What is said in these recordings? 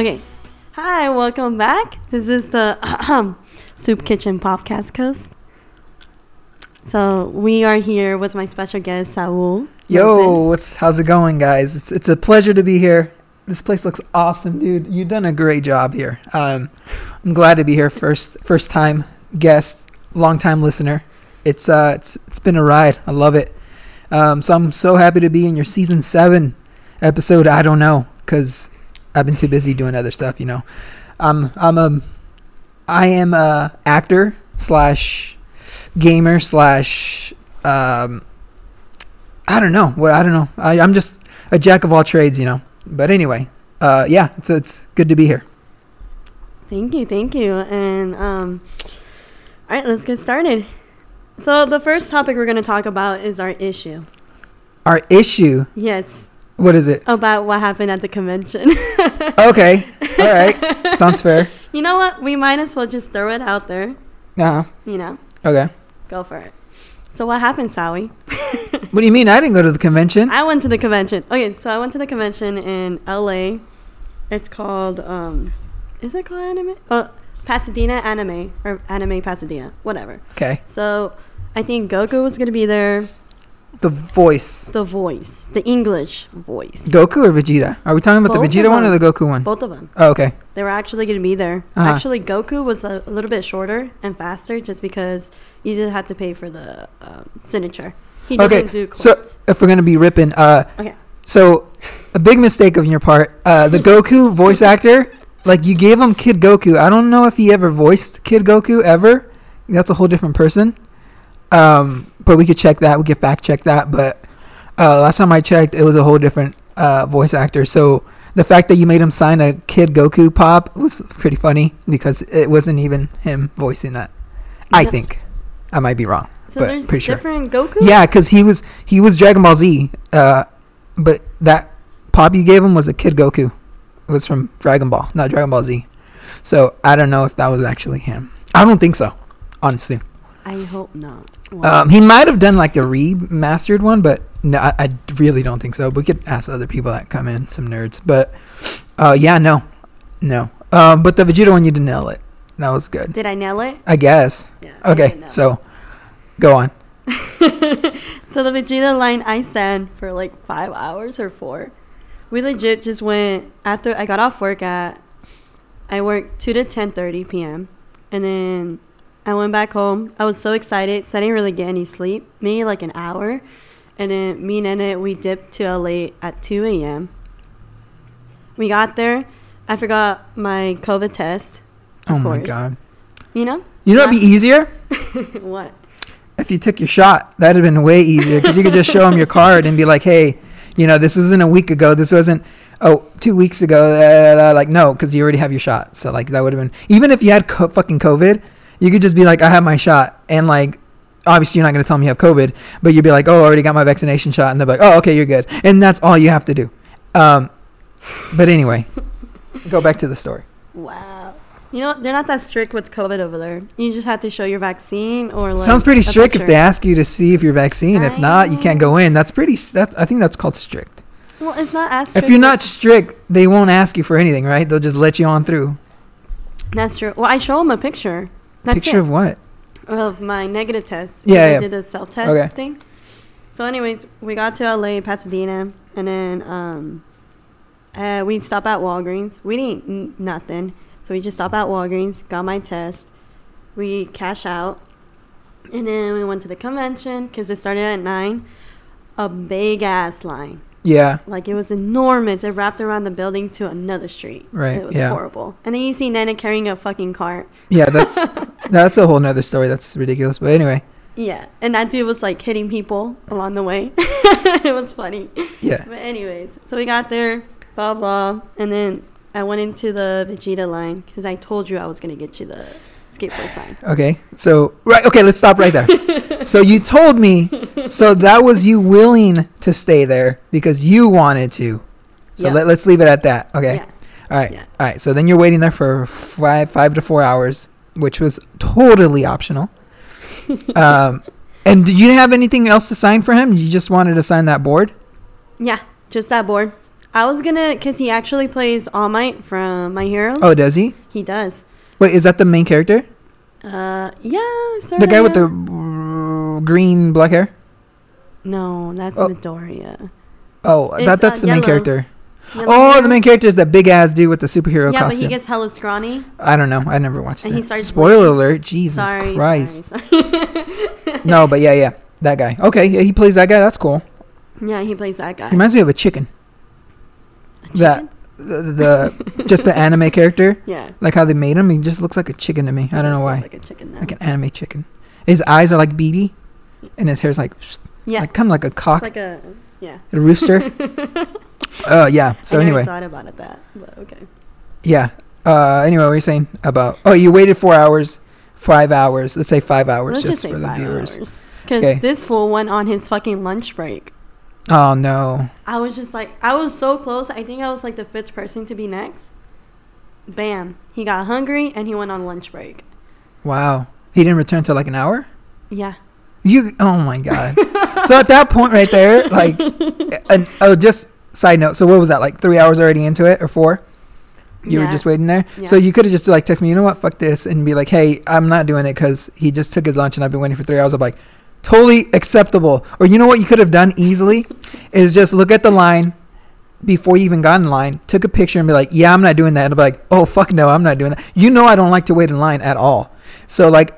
Okay. Hi, welcome back. This is the Soup Kitchen Podcast Coast. So we are here with my special guest Saul. Yo, what's how's it going, guys? It's it's a pleasure to be here. This place looks awesome, dude. You've done a great job here. Um, I'm glad to be here. First first time guest, long time listener. It's uh it's it's been a ride. I love it. Um, so I'm so happy to be in your season seven episode. I don't know because I've been too busy doing other stuff. You know, I'm I'm a I am a actor slash gamer slash um I don't know what I don't know. I, I'm just a jack of all trades, you know. But anyway, uh, yeah, it's it's good to be here. Thank you, thank you. And um all right, let's get started. So the first topic we're going to talk about is our issue. Our issue, Yes, what is it? about what happened at the convention. Okay, all right, sounds fair. you know what? We might as well just throw it out there. Uh huh. You know, Okay. go for it. So what happened, Sally? What do you mean? I didn't go to the convention. I went to the convention. Okay, so I went to the convention in LA. It's called um is it called anime? Oh, Pasadena Anime or Anime Pasadena, whatever. Okay. So I think Goku was gonna be there. The voice. The voice, the English voice, Goku or Vegeta? Are we talking about Both the Vegeta one or the Goku one? both of them. Oh, okay. They were actually gonna be there. Uh-huh. Actually, Goku was a, a little bit shorter and faster, just because you just had to pay for the um, signature. He Okay, doesn't do so- If we're gonna be ripping, uh, Okay. so a big mistake of your part. Uh, the Goku voice actor, like you gave him Kid Goku. I don't know if he ever voiced Kid Goku ever. That's a whole different person. Um, but we could check that. We could fact check that. But uh, last time I checked, it was a whole different uh, voice actor. So the fact that you made him sign a Kid Goku pop was pretty funny because it wasn't even him voicing that. I think. I might be wrong. So but there's pretty sure. different Goku. Yeah, because he was he was Dragon Ball Z, uh, but that pop you gave him was a Kid Goku. It was from Dragon Ball, not Dragon Ball Z. So I don't know if that was actually him. I don't think so, honestly. I hope not. Um, he might have done like a remastered one, but no, I, I really don't think so. We could ask other people that come in, some nerds. But uh, yeah, no, no. Um, but the Vegeta one, you did nail it. That was good, did I nail it? I guess. Yeah. Okay, so go on. so the Vegeta line I stand for like five hours or four. We legit just went after I got off work at. I worked two to ten thirty p.m. and then I went back home. I was so excited, so I didn't really get any sleep. Maybe like an hour, and then me and Nene we dipped to LA at two a.m. We got there. I forgot my COVID test. Oh my course. god. You know You know, it'd be easier what? if you took your shot, that'd have been way easier because you could just show them your card and be like, "Hey, you know, this wasn't a week ago. This wasn't oh two weeks ago." Uh, like, no, because you already have your shot. So like that would have been even if you had co- fucking COVID, you could just be like, "I have my shot," and like. Obviously, you're not going to tell them you have COVID, but you'd be like, "Oh, I already got my vaccination shot," and they're like, "Oh, okay, you're good," and that's all you have to do. Um, but anyway, go back to the story. Wow. You know, they're not that strict with COVID over there. You just have to show your vaccine or like. Sounds pretty strict if they ask you to see if you're vaccine. If not, you can't go in. That's pretty. That I think that's called strict. Well, it's not as strict. If you're not strict, they won't ask you for anything, right? They'll just let you on through. That's true. Well, I show them a picture. That's Picture it. of what? Of my negative test. Yeah, I yeah. did the self test Okay. thing. So, anyways, we got to LA, Pasadena, and then um, uh, we stopped at Walgreens. We didn't eat nothing. So, we just stopped at Walgreens, got my test. We cash out. And then we went to the convention because it started at 9. A big ass line. Yeah, Like it was enormous. It wrapped around the building to another street. Right, It was yeah. horrible. And then you see Nana carrying a fucking cart. yeah. That's that's a whole nother story. That's ridiculous. But anyway, Yeah. And that dude was like hitting people along the way. it was funny. yeah. But anyways, so we got there, blah blah, and then I went into the Vegeta line because I told you I was gonna get you the skateboard sign. Okay. So right. Okay. Let's stop right there. so you told me. So that was you willing to stay there because you wanted to. So Yeah. let, let's leave it at that. Okay. Yeah. All right. Yeah. All right. So then you're waiting there for five five to four hours, which was totally optional. um, and did you have anything else to sign for him? You just wanted to sign that board. Yeah. Just that board. I was gonna, cause he actually plays All Might from My Heroes. Oh, does he? he does. Wait, is that the main character? Uh, yeah, sort The guy with the uh, green black hair? No, that's Oh. Midoriya. Oh, It's, thought that's uh, the main yellow. character. Oh, the main character is that big ass dude with the superhero costume. Yeah, but he gets hella scrawny. I don't know. I never watched And it. he starts Spoiler alert! Jesus sorry, Christ! sorry, sorry. no, but yeah, yeah, that guy. Okay, yeah, he plays that guy. That's cool. yeah, he plays that guy. He reminds me of a chicken. A that- chicken? The, the just the anime character, Yeah. like how they made him. He just looks like a chicken to me. I don't know why. Like a chicken. Like an anime chicken. His eyes are like beady, and his hair's like, yeah. like kind of like a It's cock, like a yeah. a rooster. Oh yeah. So I anyway, thought about it that, but okay. yeah. Uh, anyway, what were you saying about? Oh, you waited four hours, five hours. Let's say five hours, Let's just, just say for the viewers. Because Okay. this fool went on his fucking lunch break. Oh no. I was just like, I was so close. I think I was like the fifth person to be next. Bam. He got hungry and he went on lunch break. Wow. He didn't return till like an hour. Yeah. You. Oh my god. so at that point right there, like, and oh, just side note. So what was that? Like three hours already into it, or four? You were just waiting there. Yeah. So you could have just like text me. You know what? Fuck this, and be like, hey, I'm not doing it because he just took his lunch and I've been waiting for three hours. I'm like, totally acceptable. Or you know what? You could have done easily is just look at the line before you even got in line, took a picture and be like, yeah, I'm not doing that. And be like, oh fuck no, I'm not doing that. You know I don't like to wait in line at all. So like,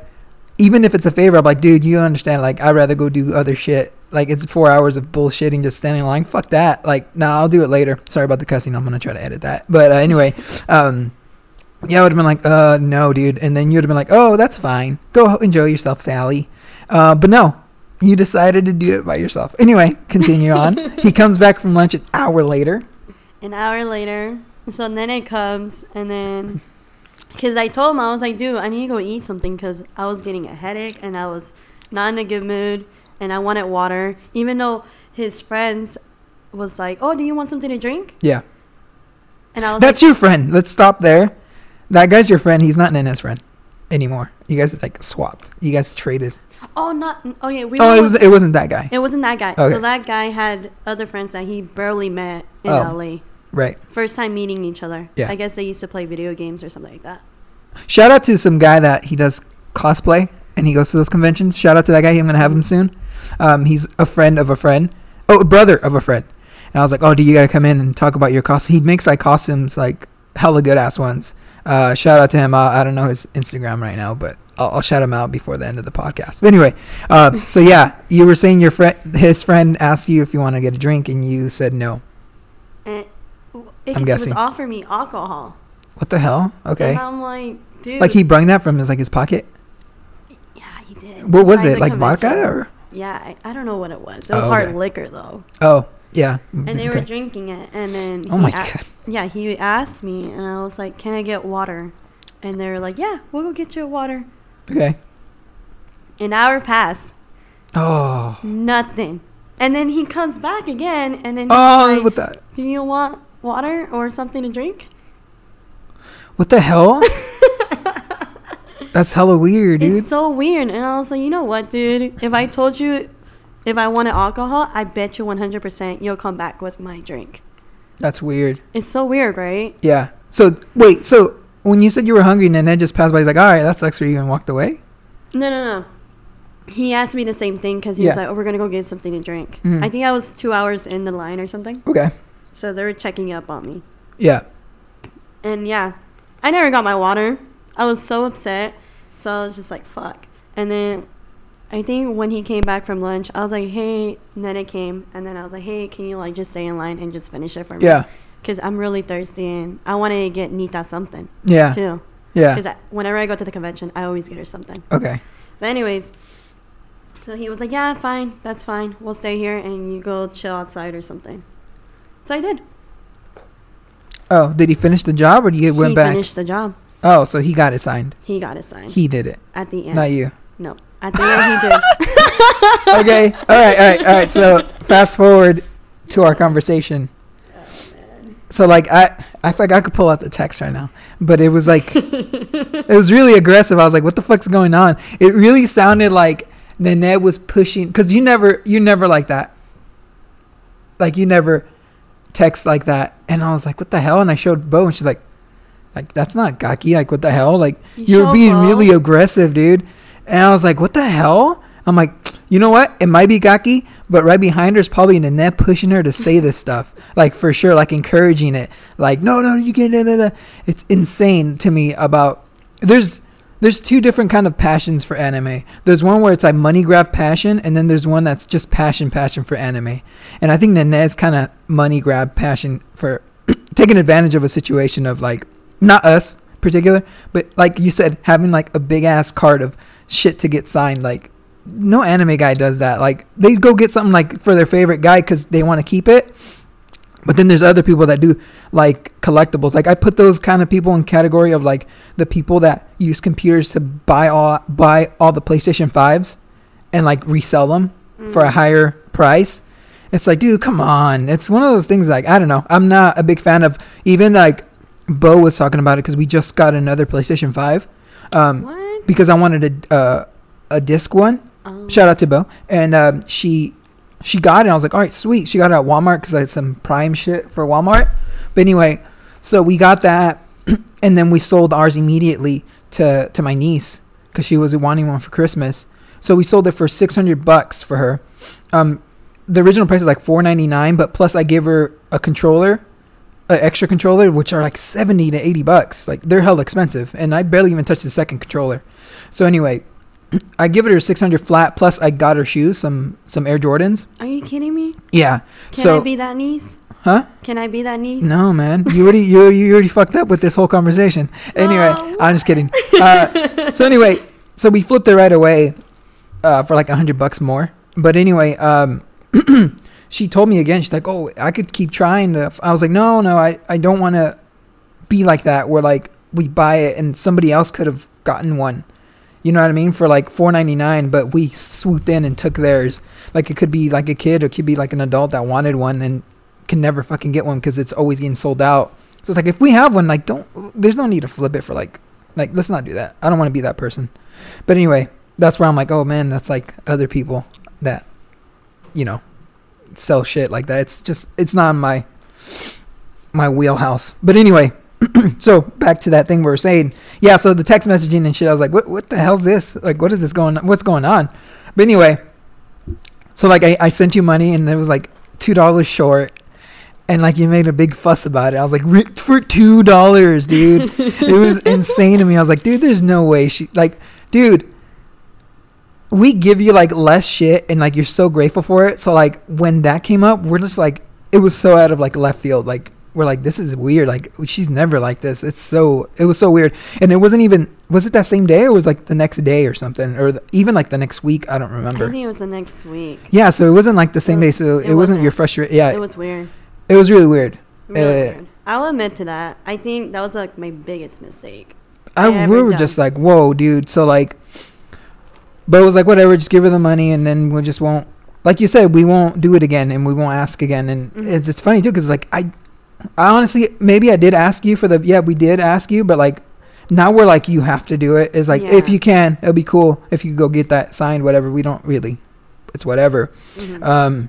even if it's a favor, I'm like, dude, you understand? Like, I'd rather go do other shit. Like, it's four hours of bullshitting just standing in line. Fuck that. Like, nah, I'll do it later. Sorry about the cussing. I'm gonna try to edit that. But uh, anyway, um, yeah, I would have been like, uh, no, dude. And then you would have been like, oh, that's fine. Go enjoy yourself, Sally. Uh, but no, you decided to do it by yourself. Anyway, continue on. He comes back from lunch an hour later. An hour later. So then it comes and then. Because I told him, I was like, dude, I need to go eat something because I was getting a headache and I was not in a good mood and I wanted water. Even though his friends was like, oh, do you want something to drink? Yeah. And I was That's like, your friend. Let's stop there. That guy's your friend. He's not Nana's friend anymore. You guys like swapped. You guys traded. Oh, not. Oh, yeah. We Oh, it was. It wasn't that guy. It wasn't that guy. Okay. So that guy had other friends that he barely met in Oh. LA. Right. First time meeting each other. Yeah. I guess they used to play video games or something like that. Shout out to some guy that he does cosplay and he goes to those conventions. Shout out to that guy. I'm gonna have him soon. Um, he's a friend of a friend. Oh, a brother of a friend. And I was like, oh, do you gotta come in and talk about your costume? He makes like costumes like hella good ass ones. Uh, shout out to him. Uh, I don't know his Instagram right now, but I'll, I'll shout him out before the end of the podcast. But anyway, uh, so yeah, you were saying your friend, his friend asked you if you want to get a drink, and you said no. And I'm it was guessing. offering me alcohol. What the hell? Okay, And I'm like, dude. like he brung that from his like his pocket. Yeah, he did. What was it? Like vodka or? Yeah, I, I don't know what it was. It was Oh, hard okay. liquor though. Oh, yeah. And they were drinking it, and then Oh my a- god. yeah, he asked me, and I was like, "Can I get water?" And they were like, "Yeah, we'll go get you a water." Okay. An hour passed, Oh. nothing. And then he comes back again, and then Oh, like, what the "Do you want water or something to drink?" what the hell? That's hella weird, dude. It's so weird. And I was like, you know what, dude? If I told you if I wanted alcohol, I bet you 100% you'll come back with my drink. That's weird. It's so weird, right? Yeah. So wait. So when you said you were hungry, and then just passed by, he's like, "All right, that sucks for you," and walked away. No, no, no. He asked me the same thing because he was Yeah. like, oh, we're going to go get something to drink. Mhm. I think I was two hours in the line or something. Okay. So they were checking up on me. Yeah. And yeah, I never got my water. I was so upset. So I was just like, fuck. And then I think when he came back from lunch, I was like, hey, and then it came. And then I was like, hey, can you like just stay in line and just finish it for me? Yeah. Because I'm really thirsty and I want to get Nita something Yeah. too. Yeah. Because whenever I go to the convention, I always get her something. Okay. But anyways, so he was like, yeah, fine. That's fine. We'll stay here and you go chill outside or something. So I did. Oh, did he finish the job, or did you went he back? finished the job. Oh, so he got it signed. He got it signed He did it, at the end. not you. No, at the end he did. okay. All right. All right. All right. So fast forward to our conversation. So like I, I think I could pull out the text right now, but it was like, it was really aggressive. I was like, what the fuck's going on? It really sounded like Nanette was pushing, cause you never, you never like that. Like you never text like that, and I was like, "What the hell?" And I showed Bo, and she's like, "Like that's not Kaki. Like what the hell? Like You you're being Bo. really aggressive, dude." And I was like, "What the hell?" I'm like, "You know what? It might be Kaki, but right behind her is probably Nanette pushing her to say this stuff, like for sure, like encouraging it. Like, no, no, you can't." Da, da, da. It's insane to me about there's there's two different kind of passions for anime. There's one where it's like money grab passion, and then there's one that's just passion, passion for anime. And I think Nanette's kind of money grab passion for taking advantage of a situation of like not us particular, but like you said, having like a big ass card of shit to get signed. Like no anime guy does that. Like they go get something like for their favorite guy because they want to keep it. But then there's other people that do like collectibles. Like I put those kind of people in category of like the people that use computers to buy all buy all the PlayStation 5s and like resell them for a Mm. higher price. It's like, dude, come on. It's one of those things like I don't know. I'm not a big fan of even like Bo was talking about it because we just got another PlayStation 5. Um, What? because I wanted a uh, a disc one. Oh. Shout out to Bo, and um, she she got it. I was like, all right, sweet. She got it at Walmart because I had some Prime shit for Walmart. But anyway, so we got that, and then we sold ours immediately to to my niece because she was wanting one for Christmas. So we sold it for six hundred bucks for her. Um, the original price is like four ninety nine, but plus I gave her a controller, an extra controller, which are like seventy to eighty bucks. Like they're hell expensive, and I barely even touched the second controller. So anyway, I give it her six hundred flat. Plus I got her shoes, some some Air Jordans. Are you kidding me? Yeah. Can so I be that niece? huh? Can I be that niece? No, man. You already you, you already fucked up with this whole conversation. Anyway, Oh, I'm just kidding. Uh, so anyway, so we flipped it right away uh, for like a hundred bucks more. But anyway, um, she told me again. She's like, "Oh, I could keep trying to." I was like, "No, no, I I don't want to be like that. Where like we buy it and somebody else could have gotten one." You know what I mean? For like four ninety nine, but we swooped in and took theirs. Like it could be like a kid or it could be like an adult that wanted one and can never fucking get one because it's always getting sold out. So it's like if we have one, like don't. There's no need to flip it for like, like let's not do that. I don't want to be that person. But anyway, that's where I'm like, oh man, that's like other people that, you know, sell shit like that. It's just it's not my my wheelhouse. But anyway, so back to that thing we were saying. Yeah, so the text messaging and shit. I was like, what what the hell's this? Like, what is this going? On? What's going on? But anyway, so like I, I sent you money and it was like two dollars short. And like you made a big fuss about it. I was like, for two dollars, dude. it was insane to me. I was like, dude, there's no way she like, dude. We give you like less shit, and like you're so grateful for it. So like when that came up, we're just like, it was so out of like left field. Like we're like, this is weird. Like she's never like this. It's so it was so weird, and it wasn't even. Was it that same day or was like the next day or something, or the, even like the next week? I don't remember. I think it was the next week. Yeah, so it wasn't like the same It day. So it it, wasn't your frustration. Yeah, It was weird. it was really weird. Really Uh, weird. I'll admit to that. I think that was like my biggest mistake. I, I we were done. just like, whoa, dude. So like, but it was like, whatever, just give her the money, and then we just won't. Like you said, we won't do it again, and we won't ask again. And Mhm. it's it's funny too, because like I, I honestly maybe I did ask you for the yeah we did ask you, but like now we're like you have to do it. It's like if you can, it'll be cool if you could go get that signed. Whatever, we don't really. It's whatever. Mhm. Um,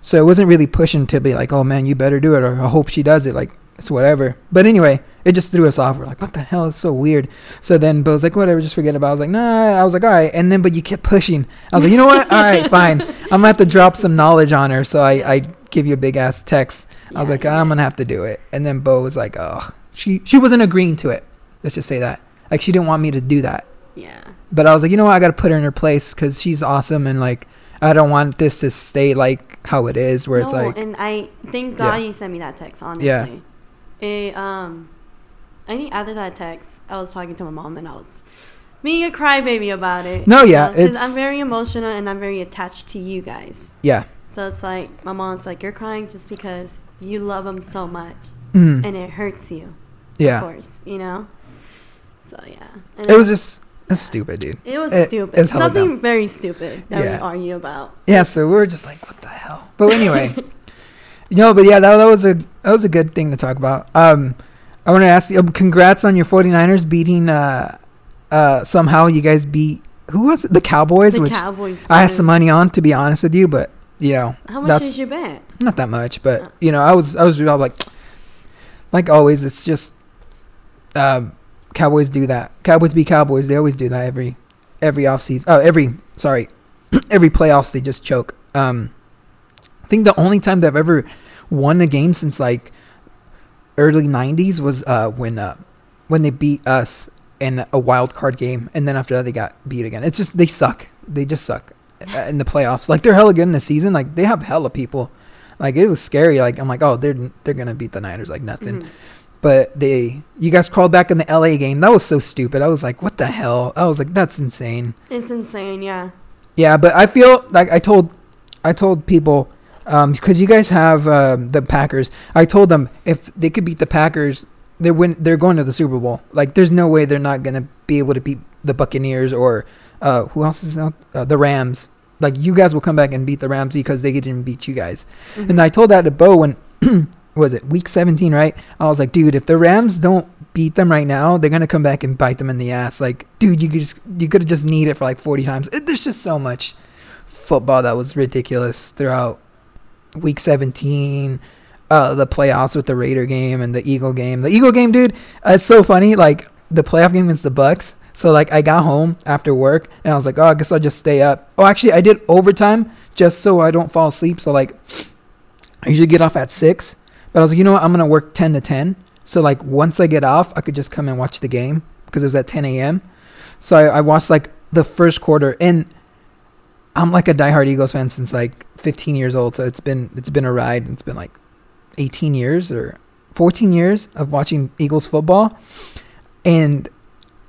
so it wasn't really pushing to be like, oh man, you better do it, or I hope she does it. Like it's whatever. But anyway, it just threw us off. We're like, what the hell? It's so weird. So then Bill's like, whatever, just forget about. it. I was like, nah. I was like, all right. And then, but you kept pushing. I was like, you know what? All right, fine. I'm gonna have to drop some knowledge on her. So I, I give you a big ass text. I was like, I'm gonna have to do it. And then Bo was like, oh, she she wasn't agreeing to it. Let's just say that. Like she didn't want me to do that. Yeah. But I was like, you know what? I got to put her in her place because she's awesome and like I don't want this to stay like how it is, where it's like, and I thank God Yeah. you sent me that text. Honestly, Yeah. It, um, I think after that text, I was talking to my mom and I was being a crybaby about it. No, yeah, know, 'cause it's- I'm very emotional and I'm very attached to you guys. yeah, So it's like my mom's like, you're crying just because you love them so much mm, and it hurts you. yeah. Of course, you know. So yeah, and It was just it's stupid, dude. it was it- stupid. it's Something dumb. very stupid that Yeah. we argue about. Yeah, so we were just like, what the hell? But anyway, no, but yeah, that, that was a that was a good thing to talk about. Um, I want to ask you, um, congrats on your 49ers beating. Uh, uh, somehow you guys beat who was it? The Cowboys, The which Cowboys. I had some money on, to be honest with you, but you know, How much that's did you bet? not that much, but Oh. you know, I was I was like, like always, it's just um, Cowboys do that. Cowboys be Cowboys. They always do that every every offseason. Oh, every sorry, every playoffs they just choke. Um, I think the only time they've ever won a game since like early '90s was uh, when uh, when they beat us in a wild card game, and then after that they got beat again. It's just they suck. They just suck uh, in the playoffs. Like they're hella good in the season. Like they have hella people. Like it was scary. Like I'm like, oh, they're they're gonna beat the Niners like nothing. Mhm. But they, you guys crawled back in the LA game. That was so stupid. I was like, what the hell? I was like, that's insane. It's insane, yeah. Yeah, but I feel like I told, I told people, um, because you guys have um, the Packers. I told them if they could beat the Packers, they win. They're going to the Super Bowl. Like, there's no way they're not gonna be able to beat the Buccaneers or uh, who else is out? Uh, the Rams. Like, you guys will come back and beat the Rams because they didn't beat you guys. Mhm. And I told that to Bo when was it week 17, right? I was like, dude, if the Rams don't beat them right now, they're gonna come back and bite them in the ass. Like, dude, you could just you could have just need it for like 40 times. It, there's just so much football that was ridiculous throughout week 17. Uh, the playoffs with the Raider game and the Eagle game. The Eagle game, dude, uh, it's so funny. Like the playoff game against the Bucks. So like I got home after work and I was like, oh, I guess I'll just stay up. Oh, actually, I did overtime just so I don't fall asleep. So like, I usually get off at six, but I was like, you know what? I'm gonna work ten to ten. So like once I get off, I could just come and watch the game because it was at 10 a.m. So I, I watched like the first quarter, and I'm like a diehard Eagles fan since like 15 years old. So it's been it's been a ride. It's been like 18 years or 14 years of watching Eagles football, and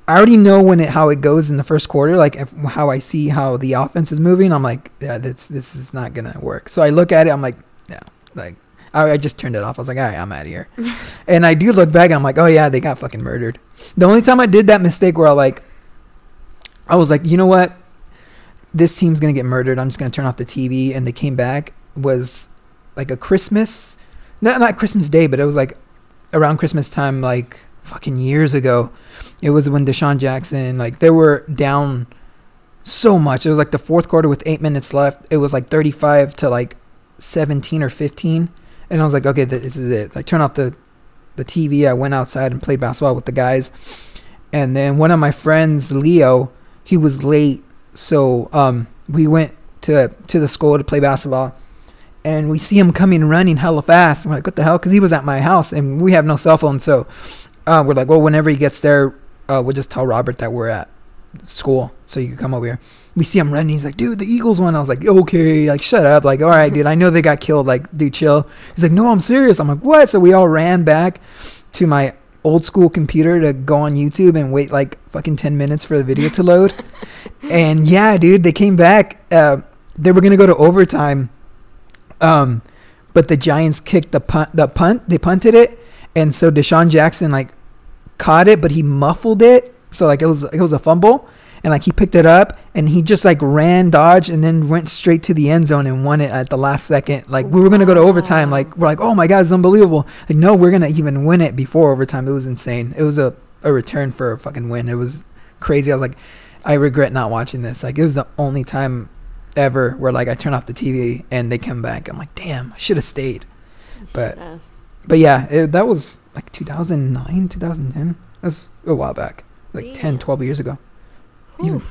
I already know when it how it goes in the first quarter, like if, how I see how the offense is moving. I'm like, yeah, this this is not gonna work. So I look at it. I'm like, yeah, like I, I just turned it off. I was like, all right, I'm out of here. and I do look back, and I'm like, oh yeah, they got fucking murdered. The only time I did that mistake where I like, I was like, you know what, this team's gonna get murdered. I'm just gonna turn off the TV. And they came back was like a Christmas, not not Christmas Day, but it was like around Christmas time, like fucking years ago. It was when DeSean Jackson, like they were down so much. It was like the fourth quarter with eight minutes left. It was like 35 to like 17 or 15. And I was like, okay, this is it. I turned off the, the TV. I went outside and played basketball with the guys. And then one of my friends, Leo, he was late. So um, we went to, to the school to play basketball. And we see him coming running hella fast. We're like, what the hell? Because he was at my house and we have no cell phone. So uh, we're like, well, whenever he gets there, uh, we'll just tell Robert that we're at school so you can come over here. We see him running. He's like, dude, the Eagles won. I was like, okay, like, shut up. Like, all right, dude, I know they got killed. Like, dude, chill. He's like, no, I'm serious. I'm like, what? So we all ran back to my old school computer to go on YouTube and wait like fucking 10 minutes for the video to load. and yeah, dude, they came back. Uh, they were going to go to overtime. Um, but the Giants kicked the punt, the punt, they punted it. And so DeSean Jackson like caught it, but he muffled it. So like it was it was a fumble, and like he picked it up and he just like ran, dodged, and then went straight to the end zone and won it at the last second. Like we were gonna go to overtime. Like we're like, oh my god, it's unbelievable. Like no, we're gonna even win it before overtime. It was insane. It was a a return for a fucking win. It was crazy. I was like, I regret not watching this. Like it was the only time ever where like I turn off the TV and they come back. I'm like, damn, I should have stayed. But but yeah, it, that was like 2009, 2010. That's a while back, like 10, 12 years ago. Even-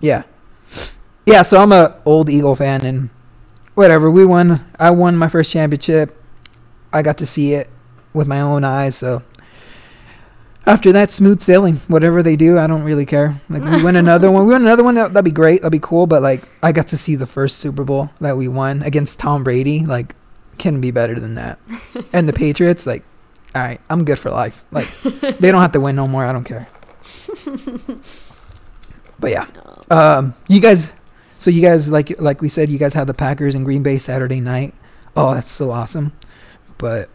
Yeah, yeah. So I'm a old Eagle fan, and whatever. We won. I won my first championship. I got to see it with my own eyes. So after that, smooth sailing. Whatever they do, I don't really care. Like we win another one. We win another one. That, that'd be great. That'd be cool. But like, I got to see the first Super Bowl that we won against Tom Brady. Like, can be better than that. and the Patriots, like, all right, I'm good for life. Like, they don't have to win no more. I don't care. But yeah, um, you guys. So you guys like like we said, you guys have the Packers in Green Bay Saturday night. Oh, that's so awesome. But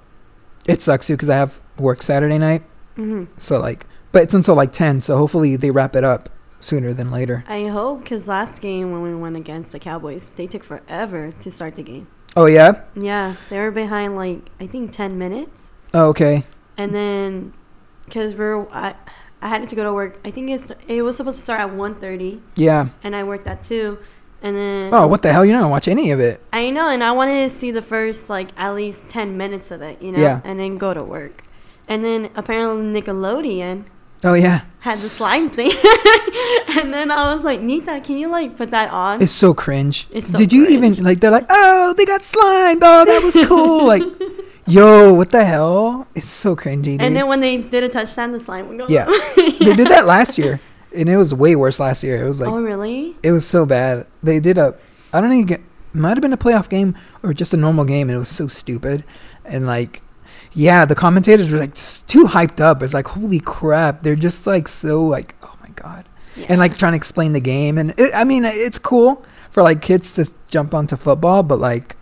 it sucks too because I have work Saturday night. Mhm. So like, but it's until like ten. So hopefully they wrap it up sooner than later. I hope because last game when we went against the Cowboys, they took forever to start the game. Oh yeah. Yeah, they were behind like I think ten minutes, Oh, okay. and then because we're I, I had to go to work. I think it's it was supposed to start at 1.30, Yeah. and I worked at two, And then Oh, what the hell? You're not gonna watch any of it. I know, and I wanted to see the first like at least ten minutes of it, you know, Yeah. and then go to work. And then apparently Nickelodeon Oh yeah, had the slime thing, and then I was like, Nita, can you like put that on? it's so cringe. It's so Did you cringe. even like? They're like, oh, they got slimed. Oh, that was cool. like, yo, what the hell? It's so cringy, dude. and then when they did a touchdown, the slime would go. Yeah. they did that last year, and it was way worse last year. It was like oh really? it was so bad. They did a I don't think it might have been a playoff game or just a normal game, and it was so stupid. And like, yeah, the commentators were like too hyped up. It's like holy crap, they're just like so like oh my god, Yeah. and like trying to explain the game. And it, I mean, it's cool for like kids to jump onto football, but like.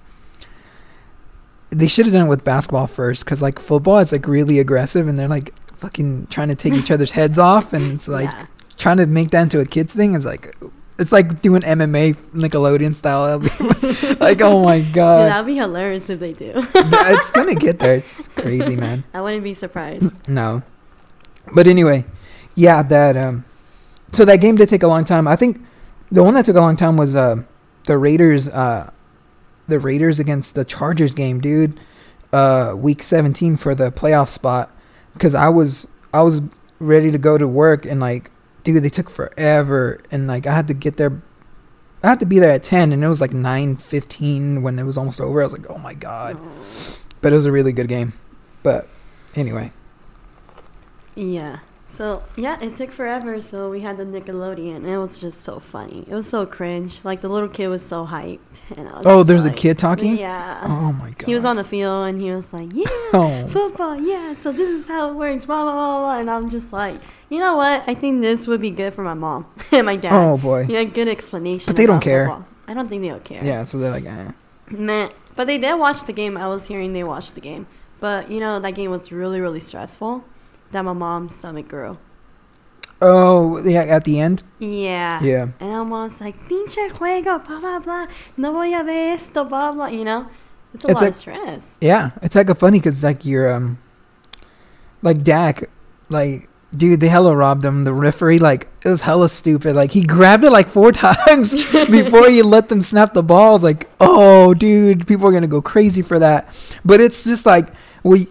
They should have done it with basketball first, because like football is like really aggressive, and they're like fucking trying to take each other's heads off, and it's like yeah. trying to make that into a kids thing is like it's like doing MMA Nickelodeon style. like oh my Dude, god, that'd be hilarious if they do. it's gonna get there. It's crazy, man. I wouldn't be surprised. No, but anyway, yeah, that um, so that game did take a long time. I think the one that took a long time was uh the Raiders uh the Raiders against the Chargers game, dude. Uh, week seventeen for the playoff spot because I was I was ready to go to work and like dude they took forever and like I had to get there I had to be there at 10 and it was like 9:15 when it was almost over I was like oh my god Oh. but it was a really good game but anyway Yeah. So yeah, it took forever. So we had the Nickelodeon, and it was just so funny. It was so cringe. Like the little kid was so hyped, and I was oh there's a kid talking Yeah. oh my god He was on the field, and he was like, "Yeah, oh football. Yeah. So this is how it works." Blah blah blah blah. And I'm just like, you know what? I think this would be good for my mom and my dad. oh boy Yeah, good explanation. But they don't care. football. I don't think they don't care. yeah so they're like eh. Man, but they did watch the game. I was hearing they watched the game. But you know that game was really really stressful. That my mom's stomach grew. oh yeah at the end Yeah. yeah And I'm almost like pinche juego, blah blah blah. No voy a ver esto, blah blah. You know, it's a It's lot like- of stress. Yeah, it's like a funny because like you're um, like Dak, like dude, they hella robbed him. The referee like it was hella stupid. Like he grabbed it like four times before you let them snap the balls. Like oh, dude, people are gonna go crazy for that. But it's just like we,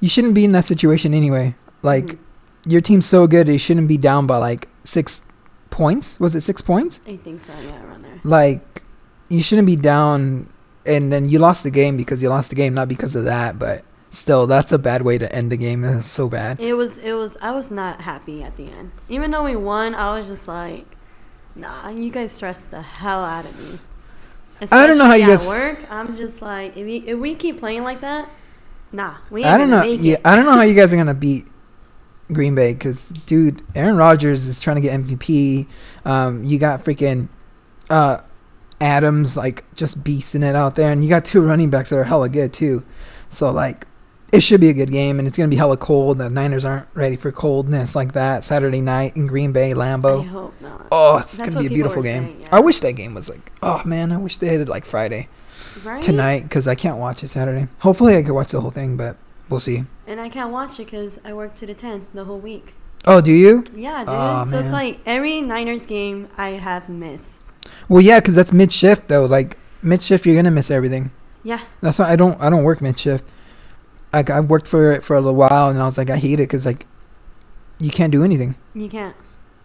you shouldn't be in that situation anyway. Like Mhm. your team's so good, it shouldn't be down by like six points. Was it six points? I think so. Yeah, around there. like you shouldn't be down and then you lost the game because you lost the game not because of that but still that's a bad way to end the game it's so bad It was. It was. I was not happy at the end. Even though we won, I was just like, Nah, you guys stressed the hell out of me. I don't know how you guys- work. I'm just like, if we, if we keep playing like that, nah, we. Ain't i don't know yeah i don't know how you guys are gonna beat green bay because dude aaron rodgers is trying to get mvp um you got freaking uh adams like just beasting it out there and you got two running backs that are hella good too so like it should be a good game and it's gonna be hella cold the niners aren't ready for coldness like that saturday night in green bay lambeau I hope not. Oh, it's That's gonna be a beautiful game. saying, yeah. I wish that game was like, oh man, I wish they had it like Friday right? tonight because I can't watch it Saturday. Hopefully, I could watch the whole thing, but we'll see. And I can't watch it because I work to the 10 the whole week. Oh, do you? Yeah, dude. Aw, so it's like every Niners game I have missed. Well, yeah, because that's mid shift though. Like mid shift, you're gonna miss everything. Yeah. That's why I don't. I don't work mid shift. Like I've worked for it for a little while, and I was like, I hate it because like you can't do anything. You can't.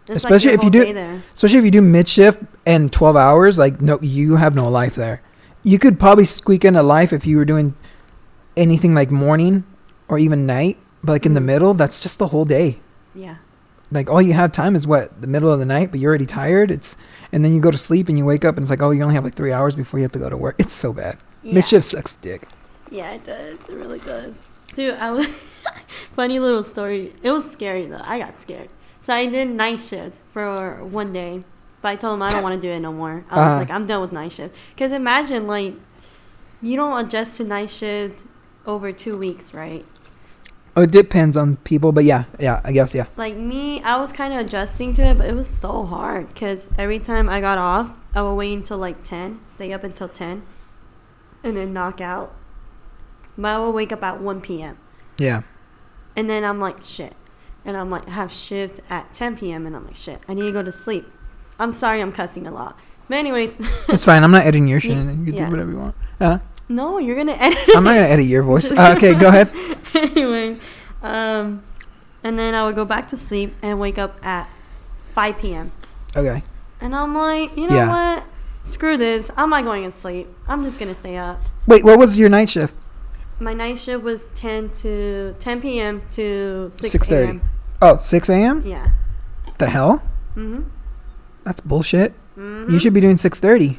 It's Especially like if you do- There. Especially if you do mid shift and 12 hours. Like no, you have no life there. You could probably squeak in a life if you were doing anything like morning or even night, but like in the Mhm. middle, that's just the whole day. Yeah. Like all you have time is what the middle of the night, but you're already tired. It's and then you go to sleep and you wake up and it's like, oh, you only have like three hours before you have to go to work. It's so bad. Yeah. Mid shift sucks dick. Yeah, it does. It really does. Dude, I was funny little story. It was scary though. I got scared. So I did night shift for one day, but I told him I don't want to do it no more. I was Uh-huh. like, I'm done with night shift. Because imagine like you don't adjust to night shift over two weeks, right? Oh, it depends on people, but yeah, yeah, I guess yeah. Like me, I was kind of adjusting to it, but it was so hard because every time I got off, I would wait until like 10, stay up until 10, and then knock out. But I would wake up at 1 p.m. Yeah. And then I'm like, shit. And I'm like, have shift at 10 p.m. And I'm like, shit, I need to go to sleep. I'm sorry I'm cussing a lot. But anyways, It's fine. I'm not editing your shit. Yeah. You can Yeah. do whatever you want. Uh, no, you're gonna edit. I'm not gonna edit your voice. Uh, okay, go ahead. anyway, um, and then I would go back to sleep and wake up at 5 p.m. Okay. And I'm like, you know Yeah. what? Screw this. I'm not going to sleep. I'm just gonna stay up. Wait, what was your night shift? My night shift was 10 to 10 p.m. to 6 6:30. a.m. Oh, 6 a.m. Yeah. The hell? Mhm. That's bullshit. Mhm. You should be doing 6:30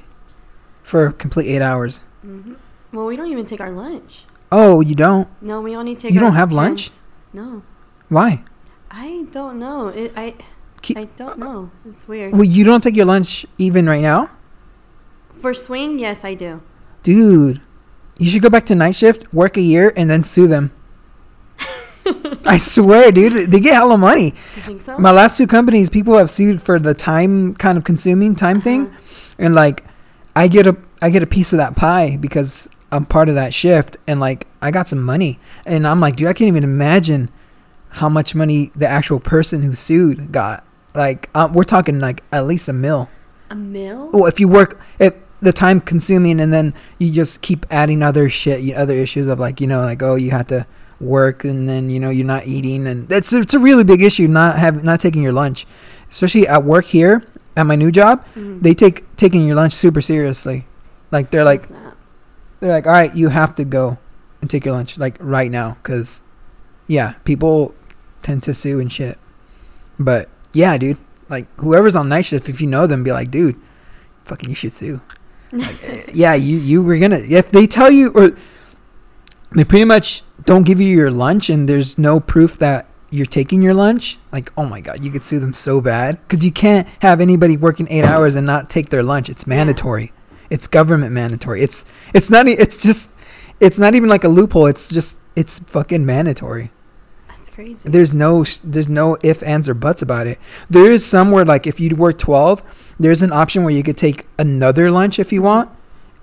for a complete eight hours. Mhm. Well, we don't even take our lunch. Oh, you don't? No, we only take. You don't have lunch? No, Why? I don't know. It, I Keep- I don't know. It's weird. Well, you don't take your lunch even right now, For swing, yes, I do. dude. You should go back to night shift, work a year, and then sue them. I swear, dude, they get hella money. You think so? My last two companies, people have sued for the time kind of consuming time thing, Uh-huh. and like, I get a I get a piece of that pie because I'm part of that shift, and like, I got some money, and I'm like, dude, I can't even imagine how much money the actual person who sued got. Like, um, we're talking like at least a mil. A mill? Well, if you work if the time consuming, and then you just keep adding other shit, other issues of like, you know, like, oh, you have to work, and then you know you're not eating, and it's it's a really big issue not having not taking your lunch, especially at work here at my new job. Mhm. They take taking your lunch super seriously. Like they're like. They're like, all right, you have to go and take your lunch like right now, because yeah, people tend to sue and shit. But yeah, dude, like whoever's on night shift, if you know them, be like, dude, fucking, you should sue. Like, eh, yeah, you you were gonna if they tell you or they pretty much don't give you your lunch and there's no proof that you're taking your lunch like oh my god you could sue them so bad. Because you can't have anybody working eight hours and not take their lunch. It's mandatory it's government mandatory. It's it's not it's just it's not even like a loophole. It's just it's fucking mandatory. That's crazy. there's no there's no if ands or buts about it. There is somewhere like if you work 12 there's an option where you could take another lunch if you want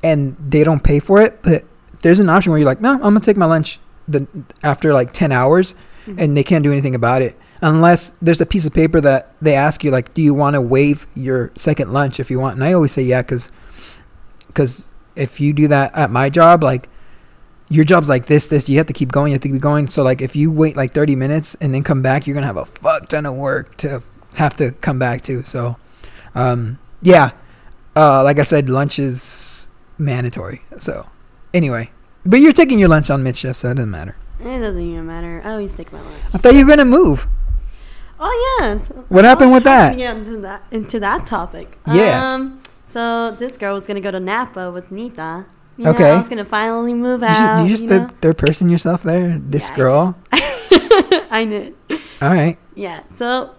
and they don't pay for it but there's an option where you're like no i'm gonna take my lunch the after like 10 hours Mhm. and they can't do anything about it. Unless there's a piece of paper that they ask you like do you want to waive your second lunch if you want? And i always say yeah because because if you do that at my job like your job's like this this you have to keep going you have to keep going so like if you wait like 30 minutes and then come back you're gonna have a fuck ton of work to have to come back to so um yeah uh like i said lunch is mandatory so anyway but you're taking your lunch on mid shift so it doesn't matter It doesn't even matter. I always take my lunch. i thought you were gonna move Oh yeah. What happened with that? Yeah, into that into that topic. Yeah. Um. So this girl was gonna go to Napa with Nita. You Okay. I was gonna finally move out. you just you third, know? third person yourself there this Yeah, girl I knew. it. all right Yeah. So.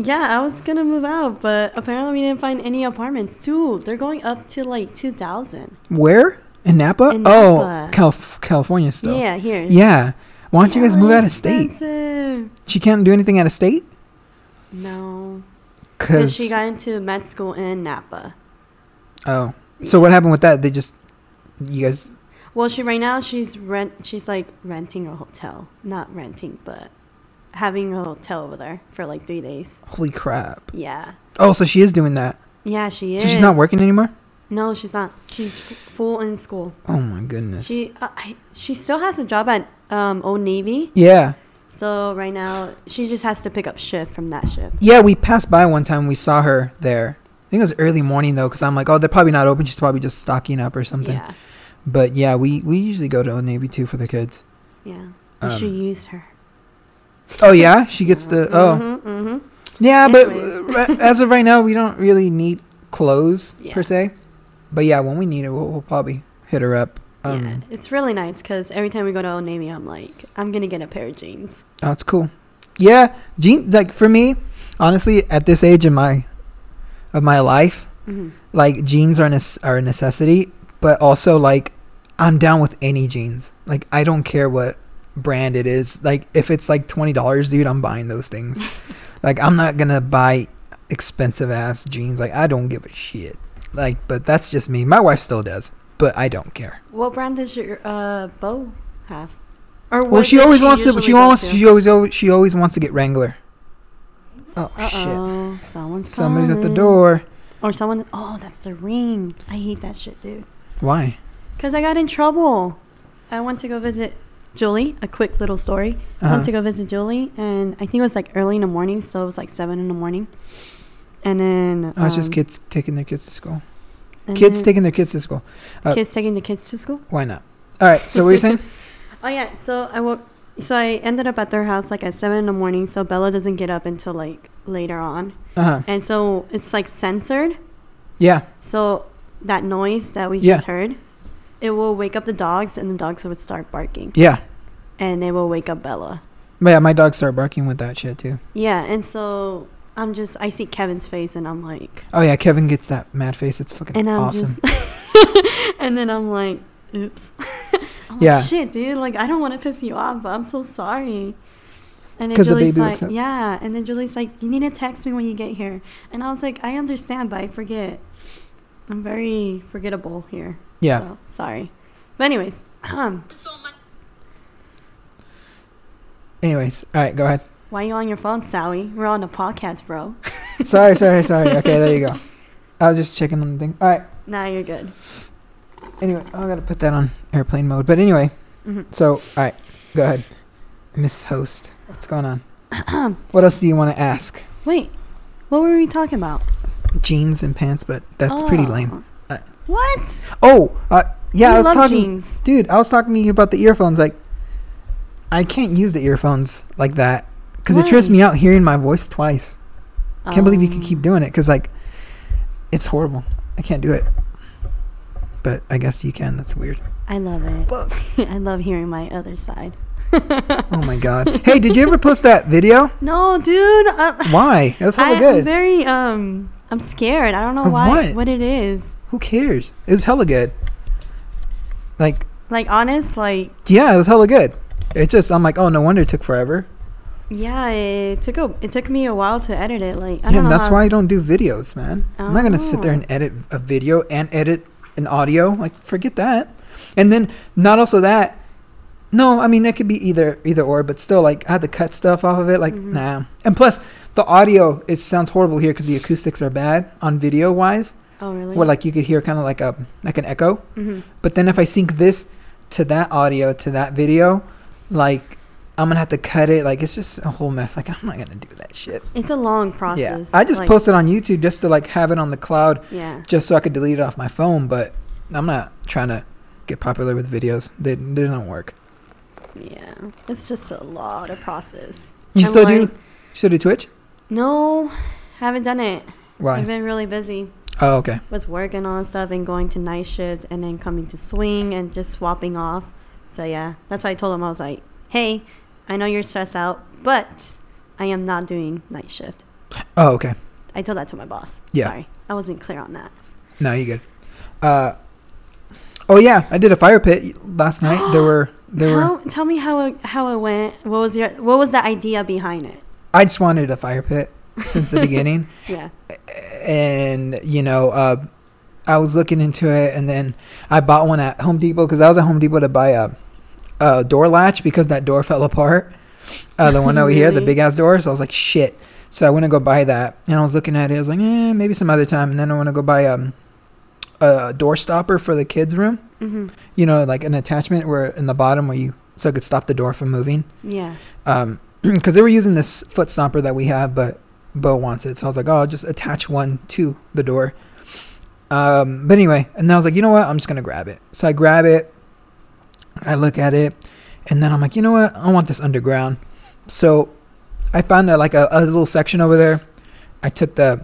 Yeah, I was gonna move out, but apparently we didn't find any apartments. Dude, they're going up to like two thousand. where in napa, In oh Napa. Calif- california still Yeah, here. yeah why don't you guys move out of state expensive. she can't do anything out of state No, because she got into med school in Napa. oh so what happened with that they just you guys Well, she right now she's rent. She's like renting a hotel, not renting, but having a hotel over there for like three days. holy crap Yeah, oh so she is doing that yeah, she is. so she's not working anymore No, she's not. She's f- full in school. oh my goodness She uh, I, she still has a job at um, Old Navy. yeah So right now she just has to pick up shift from that shift. yeah we passed by one time we saw her there i think it was early morning though because i'm like oh they're probably not open she's probably just stocking up or something Yeah, but yeah we we usually go to Old navy too for the kids yeah. You should Um, use her. oh yeah she gets the oh Mm-hmm, mm-hmm. Yeah, but Anyways. uh, as of right now, we don't really need clothes Yeah. per se. But yeah, when we need it, we'll, we'll probably hit her up. Um, yeah, it's really nice because every time we go to Old Navy, I'm like, I'm gonna get a pair of jeans. That's cool. Yeah, jean like for me, honestly, at this age in my of my life, hmm like jeans are nes- are a necessity. But also, like, I'm down with any jeans. Like, I don't care what brand it is. Like, if it's like twenty dollars, dude, I'm buying those things. like, I'm not gonna buy expensive ass jeans. Like, I don't give a shit. Like, but that's just me. My wife still does, but I don't care. What brand does your uh Bo have? Or Well, she always wants to. She wants. to? She always. always- She always wants to get Wrangler. Oh shit! Uh-oh, someone's Somebody's at the door. or someone. Oh, that's the ring. I hate that shit, dude. Why? Cause I got in trouble. I went to go visit Julie. A quick little story. I Uh-huh. went to go visit Julie, and I think it was like early in the morning, so it was like seven in the morning. And then Oh, it's just um, kids taking their kids to school. Kids taking their kids to school. uh, kids taking the kids to school. Why not? All right. So what are you saying? Oh yeah, so I woke. So I ended up at their house like at seven in the morning. So Bella doesn't get up until like later on, Uh huh. and so it's like censored. Yeah. So that noise that we Yeah. just heard, it will wake up the dogs, and the dogs would start barking, Yeah. and it will wake up Bella. But yeah, my dogs start barking with that shit too. Yeah, and so I'm just I see Kevin's face, and I'm like, Oh yeah, Kevin gets that mad face. It's fucking and I'm awesome. just, and then I'm like, oops. I'm Yeah. Like, Shit, dude. Like I don't want to piss you off, but I'm so sorry. And then 'Cause the Julie's baby like, yeah. And then Julie's like, you need to text me when you get here. And I was like, I understand, but I forget. I'm very forgettable here. yeah. So, sorry. But anyways, um, Anyways, all right, go ahead. Why are you on your phone, Sally? We're on a podcast, bro. sorry, sorry, sorry. Okay, there you go. I was just checking on the thing. All right. Nah, you're good. Anyway, I gotta put that on airplane mode. But anyway, hmm so all right, go ahead, Miss Host. What's going on? what else do you want to ask? Wait, what were we talking about? Jeans and pants, but that's pretty Oh. lame. Uh, What? Oh, uh, yeah, I was love talking, jeans. dude. I was talking to you about the earphones. Like, I can't use the earphones like that because it trips me out hearing my voice twice. Can't believe you can keep doing it because like, it's horrible. I can't do it. But I guess you can. That's weird. I love it. I love hearing my other side. Oh my god. hey, did you ever post that video? No, dude. Uh, Why? It was hella I, I'm very um. I'm scared. I don't know Of why. what? What it is. Who cares? It was hella good. Like, Like honest, like yeah, it was hella good. It's just I'm like, oh, no wonder it took forever. Yeah, it took a it took me a while to edit it. Like I yeah, don't know. that's why I don't do videos, man. I'm not gonna sit there Oh. and edit a video and edit an audio. Like, forget that. And then not also that. No, I mean it could be either either or, but still, like I had to cut stuff off of it. Like, Mhm. nah. And plus, the audio it sounds horrible here because the acoustics are bad on video wise. Oh really? Where like you could hear kind of like a like an echo. hmm But then if I sync this to that audio to that video, like I'm gonna have to cut it. Like it's just a whole mess. Like I'm not gonna do that shit. It's a long process. Yeah. I just like, posted on YouTube just to like have it on the cloud, Yeah. just so I could delete it off my phone. But I'm not trying to get popular with videos. They they don't work. Yeah. It's just a lot of process. You I'm still do? You still do Twitch? No, haven't done it. Why? I've been really busy. Oh, okay. Was working on stuff and going to night shift and then coming to swing and just swapping off. So yeah, that's why I told him I was like, "Hey, I know you're stressed out, but I am not doing night shift." Oh, okay. I told that to my boss. Yeah. Sorry, I wasn't clear on that. No, you're good. Uh, oh yeah, I did a fire pit last night. There were there were. tell, tell me how it, how it went. What was your what was the idea behind it? I just wanted a fire pit since the beginning. Yeah. and you know uh, i was looking into it and then i bought one at home depot because i was at home depot to buy a, a door latch because that door fell apart uh, the one over here the big ass door. So i was like shit. So i went to go buy that and i was looking at it. I was like eh, maybe some other time. And then i want to go buy um, a door stopper for the kids room. Hmm you know like an attachment where in the bottom where you so i could stop the door from moving. Yeah. um because they were using this foot stomper that we have but bo wants it. So i was like oh i'll just attach one to the door. Um but anyway and then i was like you know what? I'm just gonna grab it. So i grab it i look at it and then i'm like you know what i want this underground so i found a, like a, a little section over there i took the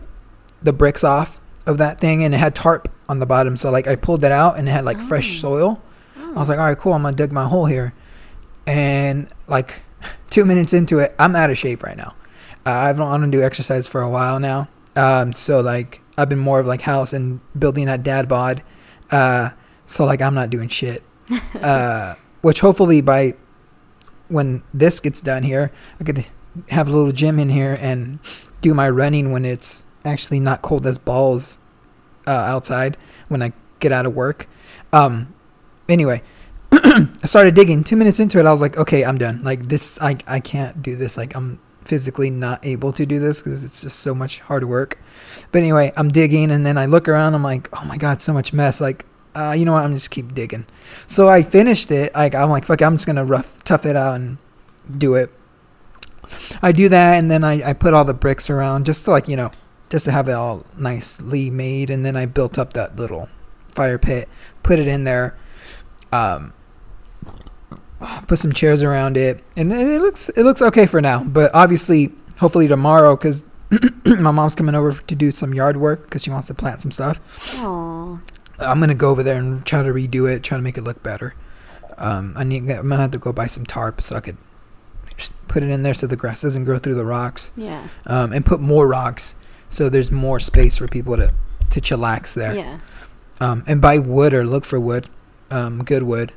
the bricks off of that thing and it had tarp on the bottom so like i pulled that out and it had like fresh Oh. soil I was like, all right, cool. I'm gonna dig my hole here, and like two minutes into it, I'm out of shape right now. Uh, I don't, I don't do exercise for a while now, um, so like I've been more of like house and building that dad bod. Uh, so like I'm not doing shit. Uh, which hopefully by when this gets done here, I could have a little gym in here and do my running when it's actually not cold as balls uh, outside when I get out of work. Um, anyway, I started digging. Two minutes into it, I was like, okay, I'm done. Like this, I I can't do this. Like I'm physically not able to do this because it's just so much hard work. But anyway, I'm digging and then I look around. I'm like, oh my god, so much mess. Like, uh, you know what? I'm just keep digging. So I finished it. Like I'm like, fuck, I'm just gonna rough tough it out and do it. I do that and then I, I put all the bricks around just to like you know just to have it all nicely made and then I built up that little fire pit, put it in there. Um, put some chairs around it, and it looks it looks okay for now. But obviously, hopefully tomorrow, because my mom's coming over to do some yard work because she wants to plant some stuff. Aww. I'm gonna go over there and try to redo it, try to make it look better. Um, I need I'm gonna have to go buy some tarp so I could just put it in there so the grass doesn't grow through the rocks, Yeah. um, and put more rocks so there's more space for people to to chillax there. Yeah. um, and buy wood or look for wood, um, good wood.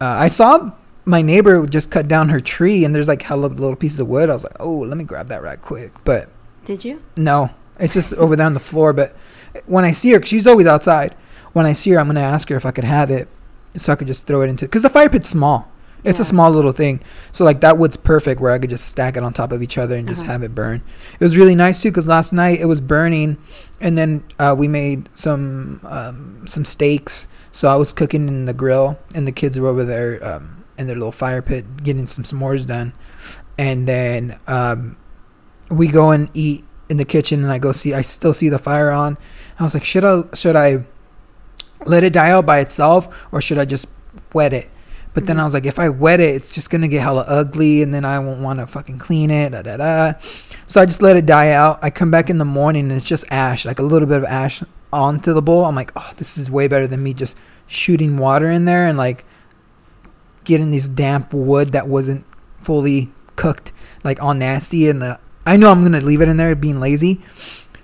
Uh, I saw my neighbor just cut down her tree, and there's like hella little pieces of wood. I was like, oh, let me grab that right quick. But Did you? no, it's just over there on the floor. But when I see her, 'cause she's always outside. When I see her, I'm gonna ask her if I could have it, so I could just throw it into. Cause the fire pit's small. It's a small little thing. So like that wood's perfect where I could just stack it on top of each other and just Uh-huh. have it burn. It was really nice too because last night it was burning, and then uh, we made some um, some steaks. So I was cooking in the grill, and the kids were over there um, in their little fire pit getting some s'mores done, and then um, we go and eat in the kitchen, and I go see I still see the fire on. I was like, should I should I let it die out by itself, or should I just wet it? But then mm-hmm. I was like, if I wet it, it's just gonna get hella ugly, and then I won't want to fucking clean it. Da, da, da. So I just let it die out. I come back in the morning and it's just ash, like a little bit of ash onto the bowl. I'm like, oh, this is way better than me just shooting water in there and like getting this damp wood that wasn't fully cooked, like all nasty. And the, I know I'm gonna leave it in there, being lazy.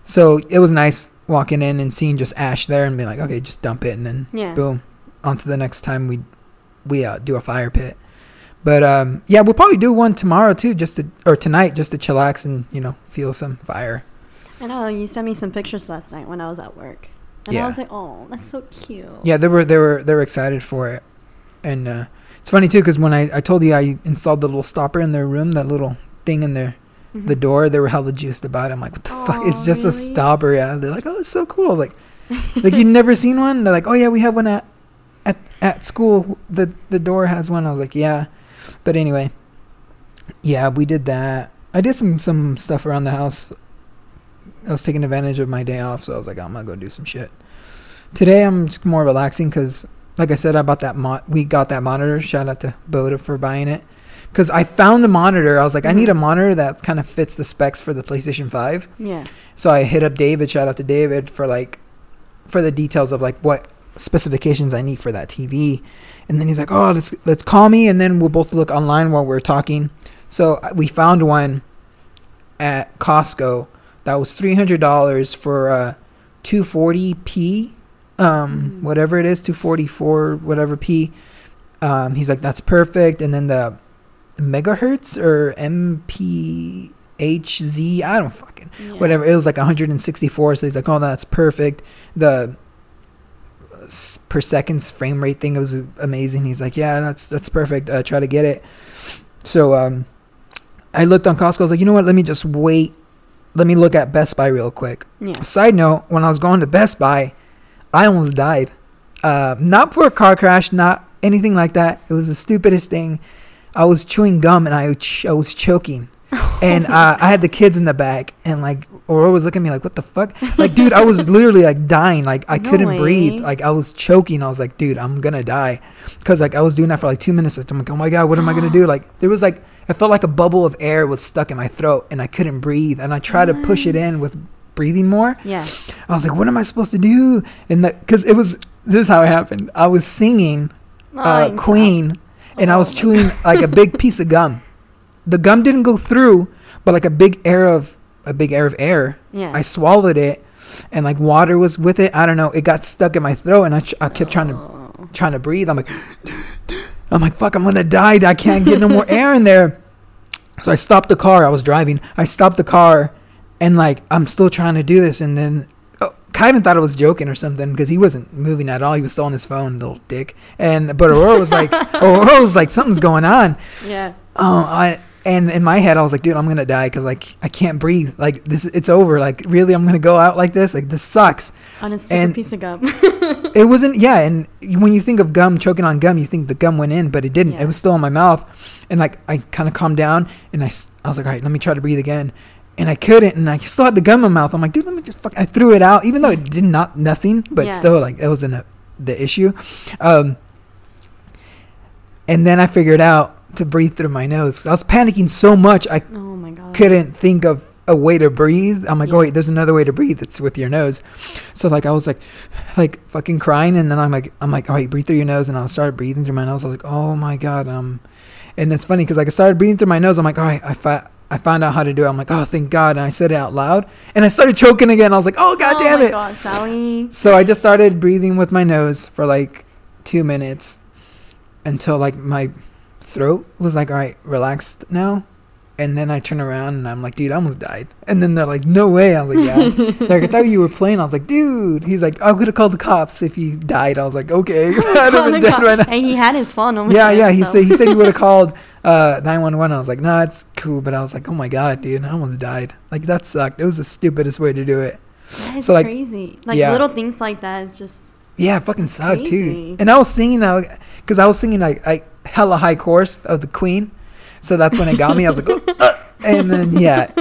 So it was nice walking in and seeing just ash there and be like, okay, just dump it, and then Yeah. boom, on to the next time we we uh, do a fire pit. But um, yeah, we'll probably do one tomorrow too, just to or tonight, just to chillax and you know feel some fire. I know you sent me some pictures last night when I was at work, and Yeah. I was like, "Oh, that's so cute." Yeah, they were they were they were excited for it, and uh, it's funny too because when I, I told you I installed the little stopper in their room, that little thing in their Mhm. the door, they were hella juiced about it. I'm like, what the fuck? It's just a stopper. Yeah, they're like, oh, it's so cool. Like, like you'd never seen one. They're like, oh yeah, we have one at at at school. The the door has one. I was like, yeah, but anyway, yeah, we did that. I did some some stuff around the house. I was taking advantage of my day off, so I was like, I'm gonna go do some shit. Today I'm just more relaxing because, like I said, I bought that mo- we got that monitor. Shout out to Boda for buying it. Because I found the monitor, I was like, I need a monitor that kind of fits the specs for the PlayStation Five. Yeah. So I hit up David. Shout out to David for like for the details of like what specifications I need for that TV. And then he's like, "Oh, let's let's call me, and then we'll both look online while we're talking." So uh, we found one at Costco that was three hundred dollars for uh, two forty p, um, Mhm. whatever it is, two forty four, whatever p. Um, he's like, "That's perfect." And then the megahertz or MPHZ, I don't fucking yeah. whatever. It was like 164. So he's like, oh, that's perfect. The per seconds frame rate thing was amazing. He's like, yeah, that's that's perfect. Uh, try to get it. So um, I looked on Costco. I was like, you know what? Let me just wait. Let me look at Best Buy real quick. Yeah. Side note: When I was going to Best Buy, I almost died. Uh, not for a car crash, not anything like that. It was the stupidest thing. I was chewing gum and I, ch- I was choking, and uh, I had the kids in the back, and like Aurora was looking at me like, "What the fuck?" Like, dude, I was literally like dying. Like, I No couldn't way. breathe. Like, I was choking. I was like, "Dude, I'm gonna die," because like I was doing that for like two minutes. Like, I'm like, "Oh my god, what am I gonna do?" Like, there was like I felt like a bubble of air was stuck in my throat, and I couldn't breathe. And I tried to push it in with breathing more. Yeah. I was like, "What am I supposed to do?" And because it was this is how it happened. I was singing uh, Nice. Queen, and I was Oh chewing like a big piece of gum. The gum didn't go through, but like a big air of a big air of air. Yeah. I swallowed it, and like water was with it. I don't know. It got stuck in my throat, and I, ch- I kept trying to Oh. trying to breathe. I'm like, I'm like, fuck, I'm gonna die. I can't get no more air in there. So I stopped the car. I was driving. I stopped the car, and like I'm still trying to do this, and then. Kyvan thought I was joking or something because he wasn't moving at all. He was still on his phone, little dick. And but Aurora was like, Aurora was like, something's going on. Yeah. Oh, I And in my head, I was like, dude, I'm gonna die because like I can't breathe. Like this, it's over. Like really, I'm gonna go out like this. Like this sucks. On a And- piece of gum. It wasn't. Yeah, and when you think of gum choking on gum, you think the gum went in, but it didn't. Yeah. It was still in my mouth. And like I kind of calmed down, and I, I was like, all right, let me try to breathe again. And I couldn't, and I still had the gum in my mouth. I'm like, dude, let me just fuck. I threw it out, even though it did not nothing, but Yeah. still like it wasn't a, the issue. Um, and then I figured out to breathe through my nose. I was panicking so much I oh my god. couldn't think of a way to breathe. I'm like, Yeah. oh wait, there's another way to breathe. It's with your nose. So like I was like, like fucking crying, and then I'm like, I'm like, all right, breathe through your nose, and I started breathing through my nose. I was like, oh my god, um, and it's funny because like I started breathing through my nose. I'm like, all right, I fi- I found out how to do it. I'm like, oh thank God, and I said it out loud, and I started choking again. I was like, oh god oh damn it. god, Sally. So I just started breathing with my nose for like two minutes until like my throat was like, all right, relaxed now. And then I turn around and I'm like, dude, I almost died. And then they're like, no way. I was like, yeah. like, I thought you were playing. I was like, dude. He's like, I would have called the cops if you died. I was like, okay. I'd have Oh, been dead right now. And he had his phone over Yeah, there, yeah. He so- said he said he would have called uh, 911. I was like, nah, it's cool. But I was like, oh my god, dude, I almost died. Like that sucked. It was the stupidest way to do it. That is So, like- crazy. Like yeah. little things like that is just Yeah, it fucking sucked Crazy. too. And I was singing that because I was singing like like hella high chorus of the Queen, so that's when it got me. I was like, "Uh," and then yeah.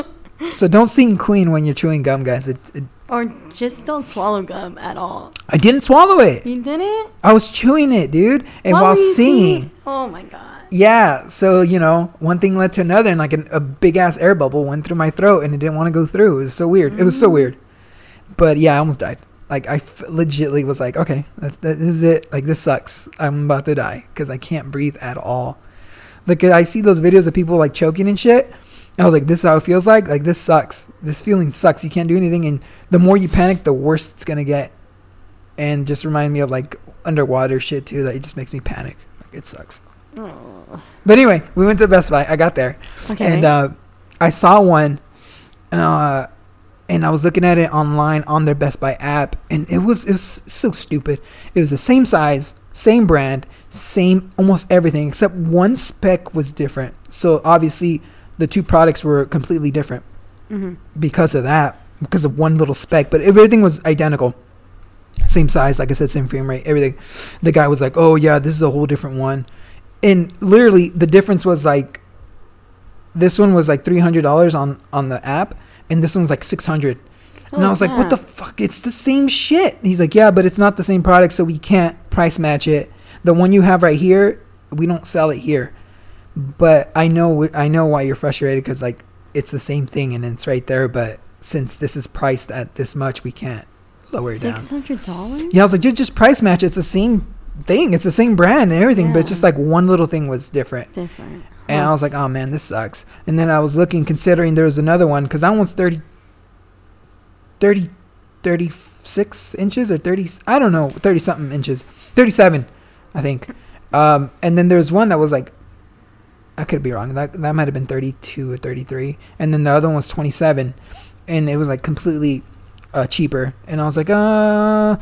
So don't sing Queen when you're chewing gum, guys. It, it, or just don't swallow gum at all. I didn't swallow it. You didn't? I was chewing it, dude, and Why while singing. Oh my god. Yeah, so you know, one thing led to another, and like an, a big ass air bubble went through my throat, and it didn't want to go through. It was so weird. It was so Mm. weird. But yeah, I almost died. Like I f- legitly was like, okay, that, that, this is it. Like this sucks. I'm about to die because I can't breathe at all. Like I see those videos of people like choking and shit. And I was like, this is how it feels like. Like this sucks. This feeling sucks. You can't do anything, and the more you panic, the worse it's gonna get. And just remind me of like underwater shit too. That it just makes me panic. Like it sucks. Oh. But anyway, we went to Best Buy. I got there, Okay. and uh, I saw one, and uh, and I was looking at it online on their Best Buy app, and it was it was so stupid. It was the same size, same brand, same almost everything except one spec was different. So obviously, the two products were completely different hmm because of that, because of one little spec. But everything was identical, same size, like I said, same frame rate, everything. The guy was like, "Oh yeah, this is a whole different one," and literally the difference was like, this one was like three hundred dollars on on the app, and this one was like six hundred. And I was like, "What the fuck? It's the same shit." And he's like, "Yeah, but it's not the same product, so we can't price match it. The one you have right here, we don't sell it here." But I know I know why you're frustrated because like it's the same thing and it's right there. But since this is priced at this much, we can't lower it down. Six hundred dollars? Yeah, I was like, just just price match. It's the same thing. It's the same brand and everything, but it's just like one little thing was different. Different. And I was like, oh man, this sucks. And then I was looking, considering there was another one, because that one's 30, 30, 36 inches or 30, I don't know, 30 something inches. 37, I think. Um, and then there's one that was like, I could be wrong. That, that might have been 32 or 33. And then the other one was 27. And it was like completely uh, cheaper. And I was like, uh,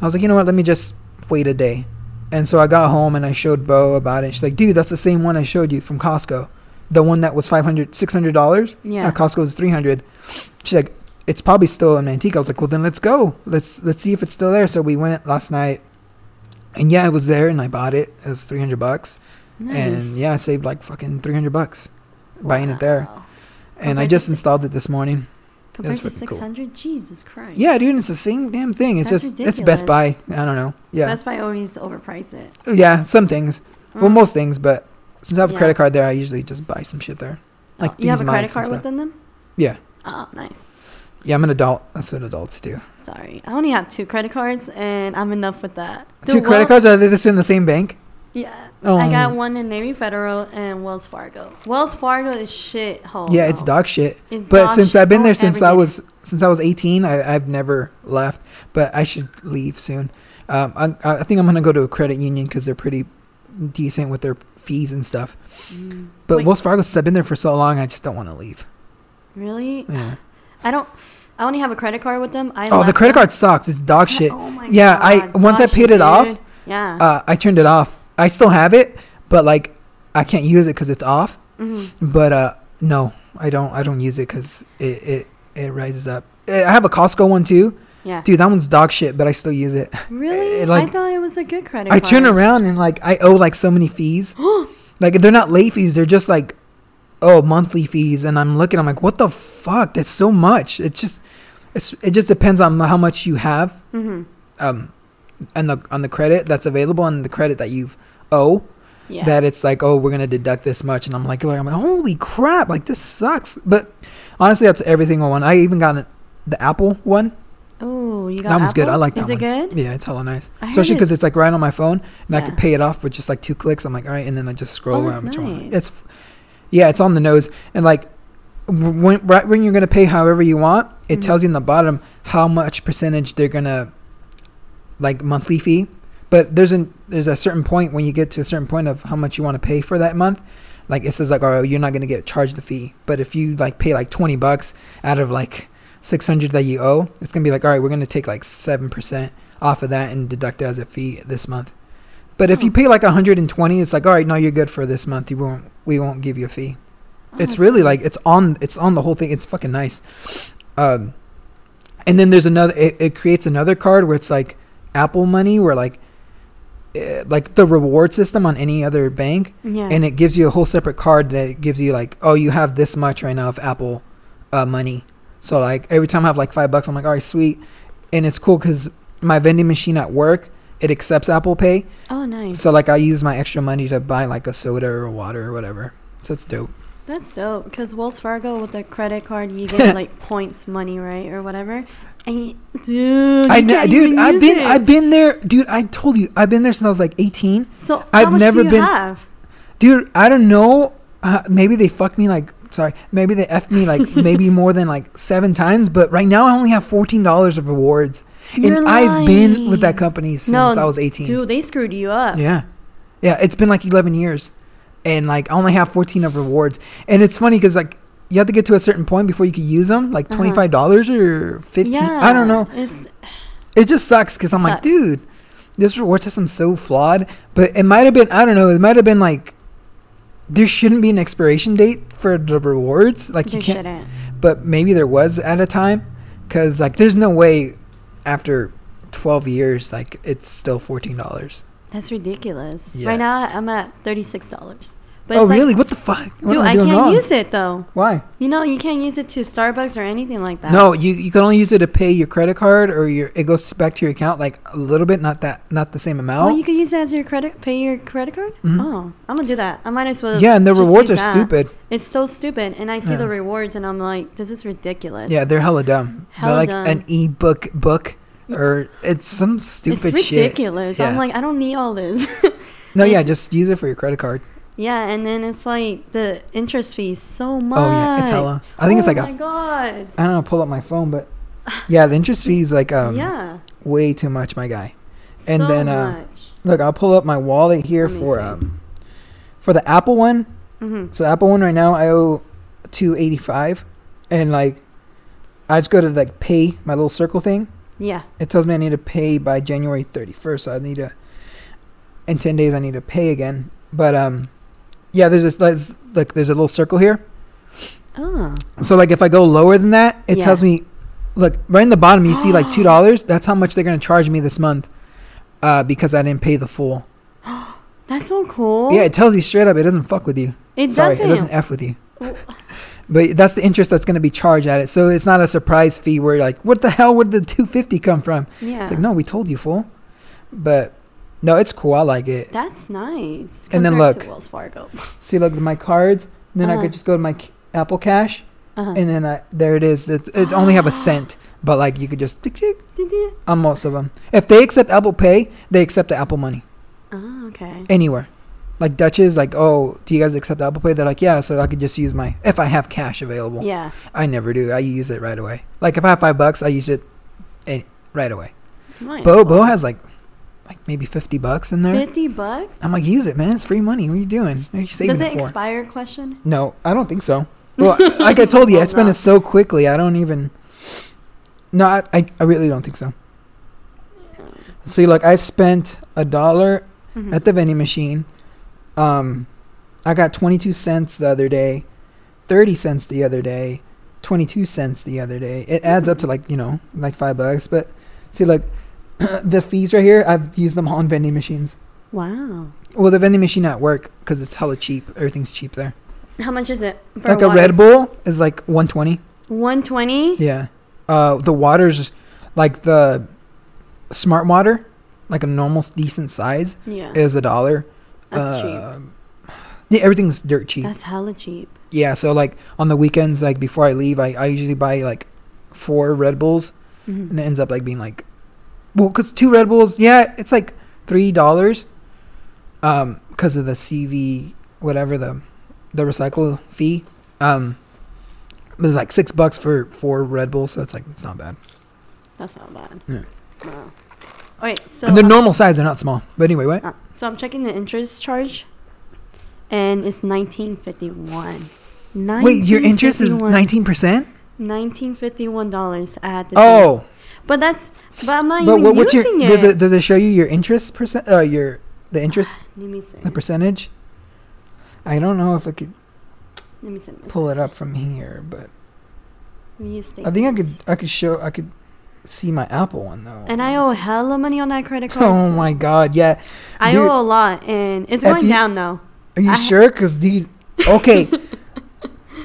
I was like, you know what? Let me just wait a day. And so I got home and I showed Bo about it. She's like, dude, that's the same one I showed you from Costco. The one that was 500 $600. Yeah. At Costco was 300 She's like, it's probably still an antique. I was like, well, then let's go. Let's let's see if it's still there. So we went last night. And yeah, it was there and I bought it. It was 300 bucks. And yeah, I saved like fucking 300 bucks buying it there. Wow. And I Compared just installed it this morning. Compared to cool. six hundred, Jesus Christ. Yeah, dude, it's the same damn thing. It's That's just it's Best Buy. I don't know. Yeah. Best Buy always overprice it. yeah, some things. Well, Mm. most things, but since I have a Yeah. credit card there, I usually just buy some shit there. Like Oh, you have a credit card within them? Yeah. Oh, nice. Yeah, I'm an adult. That's what adults do. Sorry, I only have two credit cards, and I'm enough with that. Two Dude, credit cards? Are they this in the same bank? Yeah, Oh. I got one in Navy Federal and Wells Fargo. Wells Fargo is shit hole. yeah, it's dog shit. It's But dog since shit. I've been there since I was since I was 18, I, I've never left. But I should leave soon. Um, I, I think I'm gonna go to a credit union because they're pretty decent with their fees and stuff. Mm. But Wait, Wells Fargo, since I've been there for so long, I just don't want to leave. really? Yeah. I don't. I only have a credit card with them. I Oh, the credit them- card sucks. It's dog shit. Oh my Yeah, I- God, once I paid it off. Yeah. Uh, I turned it off. I still have it, but like I can't use it because it's off. Mhm. But uh, no, I don't. I don't use it because it, it it rises up. I have a Costco one too, Yeah. dude. That one's dog shit, but I still use it. Really? it, like- I thought it was a good credit I card. turn around and like I owe like so many fees. like they're not late fees. They're just like oh monthly fees, and I'm looking. I'm like, what the fuck? That's so much. It's just it's it just depends on how much you have hmm um and the on the credit that's available and the credit that you've owe. Yeah. that it's like, oh, we're gonna deduct this much, and I'm like, like I'm like, holy crap, like this sucks. But honestly, that's everything on one. I even got the Apple one. oh, you got That one's good. I like that Is one. Is it good? Yeah, it's hella nice, I especially because it's- it's like right on my phone, and I Yeah. can pay it off with just like two clicks. I'm like, all right, and then I just scroll Oh, that's nice. It's yeah, it's on the nose, and like when right when you're gonna pay however you want, it Mhm. tells you in the bottom how much percentage they're gonna like monthly fee. But there's an there's a certain point when you get to a certain point of how much you want to pay for that month. Like it says like, oh, you're not gonna get charged the fee. But if you like pay like twenty bucks out of like six hundred that you owe, it's gonna be like, all right, we're gonna take like seven percent off of that and deduct it as a fee this month. But if you Oh. pay like 120, it's like, all right, no, you're good for this month. You won't, we won't give you a fee. Oh, it's really like it's on, it's on the whole thing. It's fucking nice. Um, and then there's another. It, it creates another card where it's like Apple Money, where like, eh, like the reward system on any other bank, yeah. and it gives you a whole separate card that gives you like, oh, you have this much right now of Apple uh, money. So like every time I have like five bucks, I'm like, all right, sweet, and it's cool because my vending machine at work it accepts Apple Pay. oh, nice. So like I use my extra money to buy like a soda or water or whatever. So it's dope. That's dope. Because Wells Fargo with the credit card, you get like points money, right, or whatever. And you, dude, I kn- can't dude, I've been it. I've been there, dude. I told you I've been there since I was like 18. So how I've much never do you been- have? Dude, I don't know. Uh, maybe they fucked me like sorry. Maybe they effed me like maybe more than like seven times. But right now I only have fourteen dollars of rewards, You're and I've been with that company since No, I was 18. Dude, they screwed you up. Yeah. Yeah, it's been like 11 years. And like I only have 14 of rewards. And it's funny cuz like you have to get to a certain point before you can use them, like Uh-huh. $25 or 15. I don't know. It's It just sucks cuz I'm like, dude, this reward system's so flawed, but it might have been I don't know, it might have been like there shouldn't be an expiration date for the rewards. Like they you can't shouldn't. but maybe there was at a time cuz like there's no way after 12 years like it's still $14. That's ridiculous. Yeah. Right now, I'm at thirty six dollars. But oh it's like, really? what the fuck? What Dude, I can't wrong? use it though. Why? You know, you can't use it to Starbucks or anything like that. No, you you can only use it to pay your credit card or your it goes back to your account like a little bit, not that not the same amount. Well, you can use it as your credit, pay your credit card. Mhm. Oh, I'm gonna do that. I might as well. yeah, and the rewards are that. stupid. It's so stupid, and I see Yeah. the rewards, and I'm like, this is ridiculous. Yeah, they're hella dumb. Hella they're like dumb. an ebook book book. or it's some stupid it's shit. ridiculous. I'm like, I don't need all this. No, yeah, just use it for your credit card. Yeah, and then it's like the interest fees so much. Oh yeah, it's hella. I think it's Oh like a my god. I don't know, pull up my phone, but yeah, the interest fee is like um yeah. way too much, my guy. And so then, uh, much. Look, I'll pull up my wallet here for um for the Apple one. Mm-hmm. So Apple one right now I owe two eighty five, and like I just go to like pay my little circle thing. Yeah. It tells me I need to pay by January thirty first. So I need to in ten days I need to pay again. But um, yeah, there's this like, like there's a little circle here. Oh. So like if I go lower than that, it Yeah. tells me, look right in the bottom you see like two dollars. That's how much they're gonna charge me this month, uh, because I didn't pay the full. That's so cool. Yeah, it tells you straight up. It doesn't fuck with you. It Sorry, doesn't. it doesn't f with you. But that's the interest that's going to be charged at it. So it's not a surprise fee where you're like, what the hell? Where did the 250 come from? Yeah. It's like, no, we told you, fool. But no, it's cool. I like it. That's nice. And then look. Wells Fargo. See, look at my cards. Then I Uh-huh. could just go to my Apple Cash, Uh-huh. and then I, there it is. It, it only have a cent, but like you could just on most of them. If they accept Apple Pay, they accept the Apple Money Oh, okay. anywhere. Like Dutch's, like, oh, do you guys accept Apple Pay? They're like, yeah. So I could just use my if I have cash available. Yeah. I never do. I use it right away. Like if I have five bucks, I use it eh, right away. Might Bo Bo has like like maybe fifty bucks in there. Fifty bucks. I'm like, use it, man. It's free money. What are you doing? What are you saving Does it it for? expire? Question. no, I don't think so. Well, like I told you, I spent it so quickly. I don't even. No, I, I, I really don't think so. See, like I've spent a dollar Mhm. at the vending machine. Um, I got 22 cents the other day, 30 cents the other day, 22 cents the other day. It adds up to like, you know, like 5 bucks, but see like the fees right here, I've used them all on vending machines. Wow. Well, the vending machine at work cuz it's hella cheap. Everything's cheap there. How much is it? for like a? Red Bull is like 120. 120? Yeah. Uh the water's like the smart water, like a normal decent size Yeah. is a dollar. That's cheap. Um, Yeah, everything's dirt cheap. That's hella cheap. Yeah, so like on the weekends, like before I leave, I, I usually buy like four Red Bulls, Mhm. and it ends up like being like, well, because two Red Bulls, yeah, it's like three dollars, um, because of the CV whatever the, the recycle fee, um, but it's like six bucks for four Red Bulls, so it's like it's not bad. That's not bad. Yeah. Wow. Okay, so and they're I'm- normal size, they're not small. But anyway, what? uh, so I'm checking the interest charge, and it's 1951. Wait, your interest is nineteen percent? 1951 dollars. at pay. Oh, but that's but I'm not but even what, what's your using does it. it does it show you your interest percent? Uh, your the interest Let me see. the percentage. I don't know if I could Let me see. pull it up from here, but I think I could. I could show I could see my Apple one though. And I owe hella money on that credit card. Oh my god, yeah. I dude. owe a lot, and it's going you- down though. Are you I- sure? Cause dude, okay.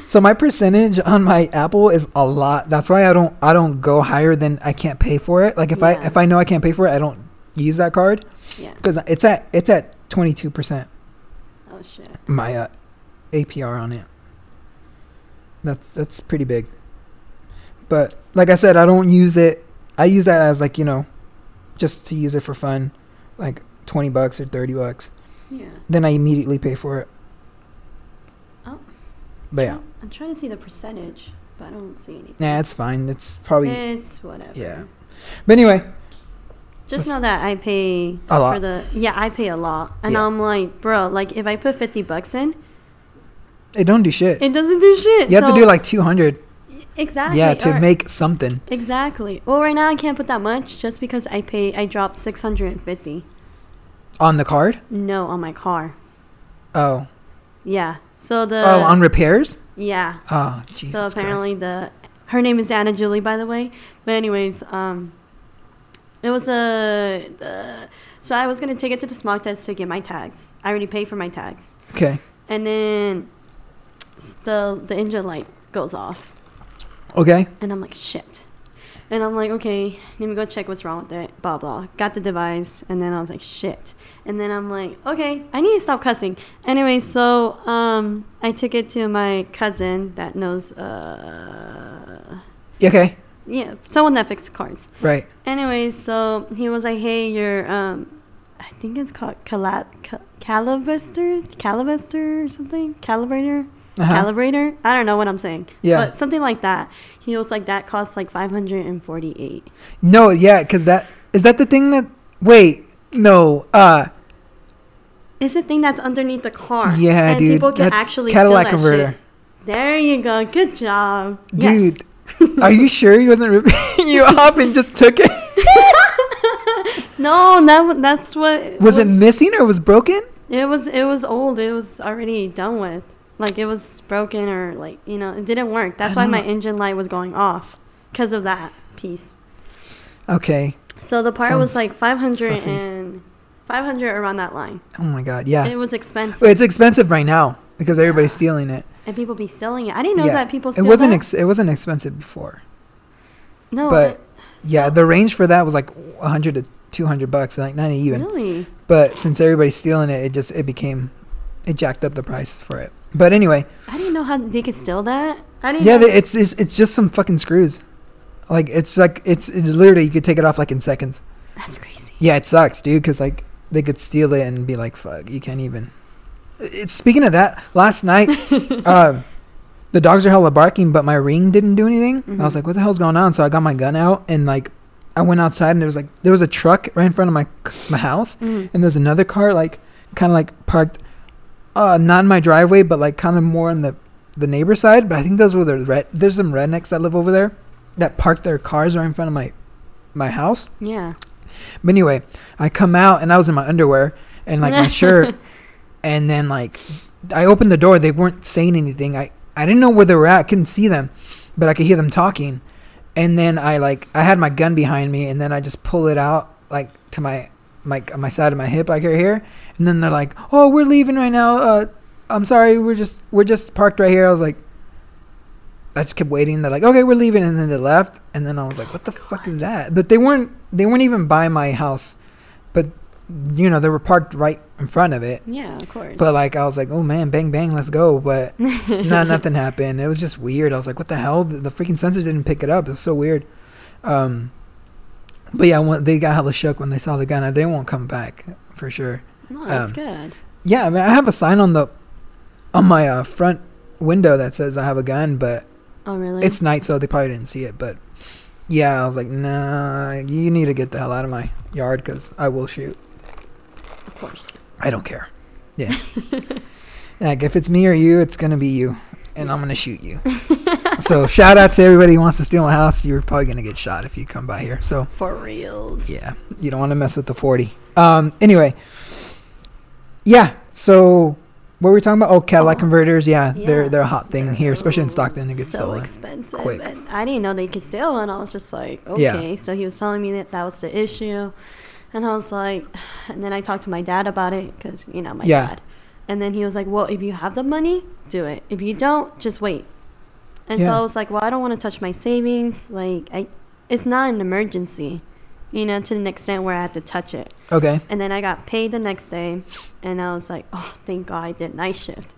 so my percentage on my Apple is a lot. That's why I don't I don't go higher than I can't pay for it. Like if I if I know I can't pay for it, I don't use that card Yeah. because it's at it's at twenty two percent Oh shit. my uh, APR on it. That's that's pretty big. But like I said, I don't use it. I use that as like you know, just to use it for fun, like twenty bucks or thirty bucks. Yeah. Then I immediately pay for it. But yeah, I'm trying to see the percentage, but I don't see anything. nah, it's fine. It's probably. It's whatever. Yeah. But anyway, Just know that I pay A lot. for the yeah, I pay a lot. And Yeah. I'm like, bro, like if I put 50 bucks in, it don't do shit. it doesn't do shit. you have to do like two hundred. exactly. Yeah, to or- make something. Exactly. Well, right now I can't put that much just because I pay I dropped 650. On the card? No, on my car. Oh. Yeah. So the oh, on repairs? yeah. Oh, Jesus. so Christ. apparently the her name is Anna Julie by the way. But anyways, um it was a the so I was gonna take it to the smog test to get my tags. I already paid for my tags. Okay. And then the the engine light goes off. Okay. And I'm like, shit. And I'm like, okay, let me go check what's wrong with it. Blah blah. Got the device, and then I was like, shit. And then I'm like, okay, I need to stop cussing. Anyway, so um, I took it to my cousin that knows, uh, Okay. yeah, someone that fixes cars. Right. Anyway, so he was like, hey, your um, I think it's called cala- ca- calibrator, calibrator or something, calibrator. Uh-huh. Calibrator? I don't know what I'm saying. Yeah. But something like that. He was like, that costs like 548. No, yeah, because that is that the thing that. Wait, no. Uh, It's the thing that's underneath the car. yeah, and dude. people can that's actually Cadillac steal that converter, shit. There you go. Good job. Yes. dude. are you sure he wasn't ripping you off and just took it? No, that that's what Was what- it missing or was broken? It was it was old. It was already done with. Like it was broken or like, you know, it didn't work. That's why my engine light was going off because of that piece. Okay. So the part was like 500 sussy. and 500 around that line. Oh my god. Yeah. It was expensive. Well, it's expensive right now because everybody's Yeah. stealing it. and people be stealing it. I didn't know yeah. that people It wasn't. Ex- it wasn't expensive before. no, but yeah, so- the range for that was like 100 to 200 bucks, like not even. really? But since everybody's stealing it, it just it became it jacked up the price for it. But anyway, I didn't know how they could steal that. I didn't yeah, know. they, it's, it's it's just some fucking screws. Like it's like it's, it's literally you could take it off like in seconds. That's crazy. Yeah, it sucks, dude, because like they could steal it and be like, "Fuck, you can't even." It's speaking of that. Last night, um, the dogs are hella barking, but my ring didn't do anything. I was Mhm. like, "What the hell's going on?" So I got my gun out and like I went outside and there was like there was a truck right in front of my my house Mhm. and there's another car like kind of like parked, uh, not in my driveway, but like kind of more on the the neighbor side. But I think those were the red. There's some rednecks that live over there that park their cars right in front of my my house. Yeah. But anyway, I come out and I was in my underwear and like my shirt, and then like I opened the door. They weren't saying anything. I I didn't know where they were at. I couldn't see them, but I could hear them talking. And then I like I had my gun behind me, and then I just pull it out like to my my my side of my hip, like right here. And then they're like, "Oh, we're leaving right now. Uh, I'm sorry. We're just we're just parked right here." I was like, I just kept waiting. They're like, "Okay, we're leaving," and then they left. And then I was like, "What the fuck is that?" But they weren't they weren't even by my house, but you know they were parked right in front of it. Yeah, of course. But like I was like, oh man, bang bang, let's go. But no, nothing happened. It was just weird. I was like, what the hell? The, the freaking sensors didn't pick it up. It was so weird. Um, but yeah, when, they got hella shook when they saw the gun. They won't come back for sure. no, that's um, good. Yeah, I mean, I have a sign on the on my uh, front window that says I have a gun, but Oh, really? it's night, so they probably didn't see it. But yeah, I was like, nah, you need to get the hell out of my yard because I will shoot. of course. I don't care. Yeah. like if it's me or you, it's gonna be you, and I'm gonna shoot you. so shout out to everybody who wants to steal my house. You're probably gonna get shot if you come by here. So For reals. yeah, you don't want to mess with the 40. Um. Anyway. Yeah. So what were we talking about? Oh, Cadillac Oh. converters. Yeah, they're they're a hot thing here, especially in Stockton. It gets so stolen. expensive. quick. And I didn't know they could steal, and I was just like, Yeah. okay. So he was telling me that that was the issue, and I was like, and then I talked to my dad about it because you know my Yeah. dad, and then he was like, well, if you have the money, do it. If you don't, just wait. And so I was like, well, I don't want to touch my savings. Like, I, it's not an emergency, you know, to the extent where I have to touch it. Okay. And then I got paid the next day, and I was like, oh, thank God I did night shift.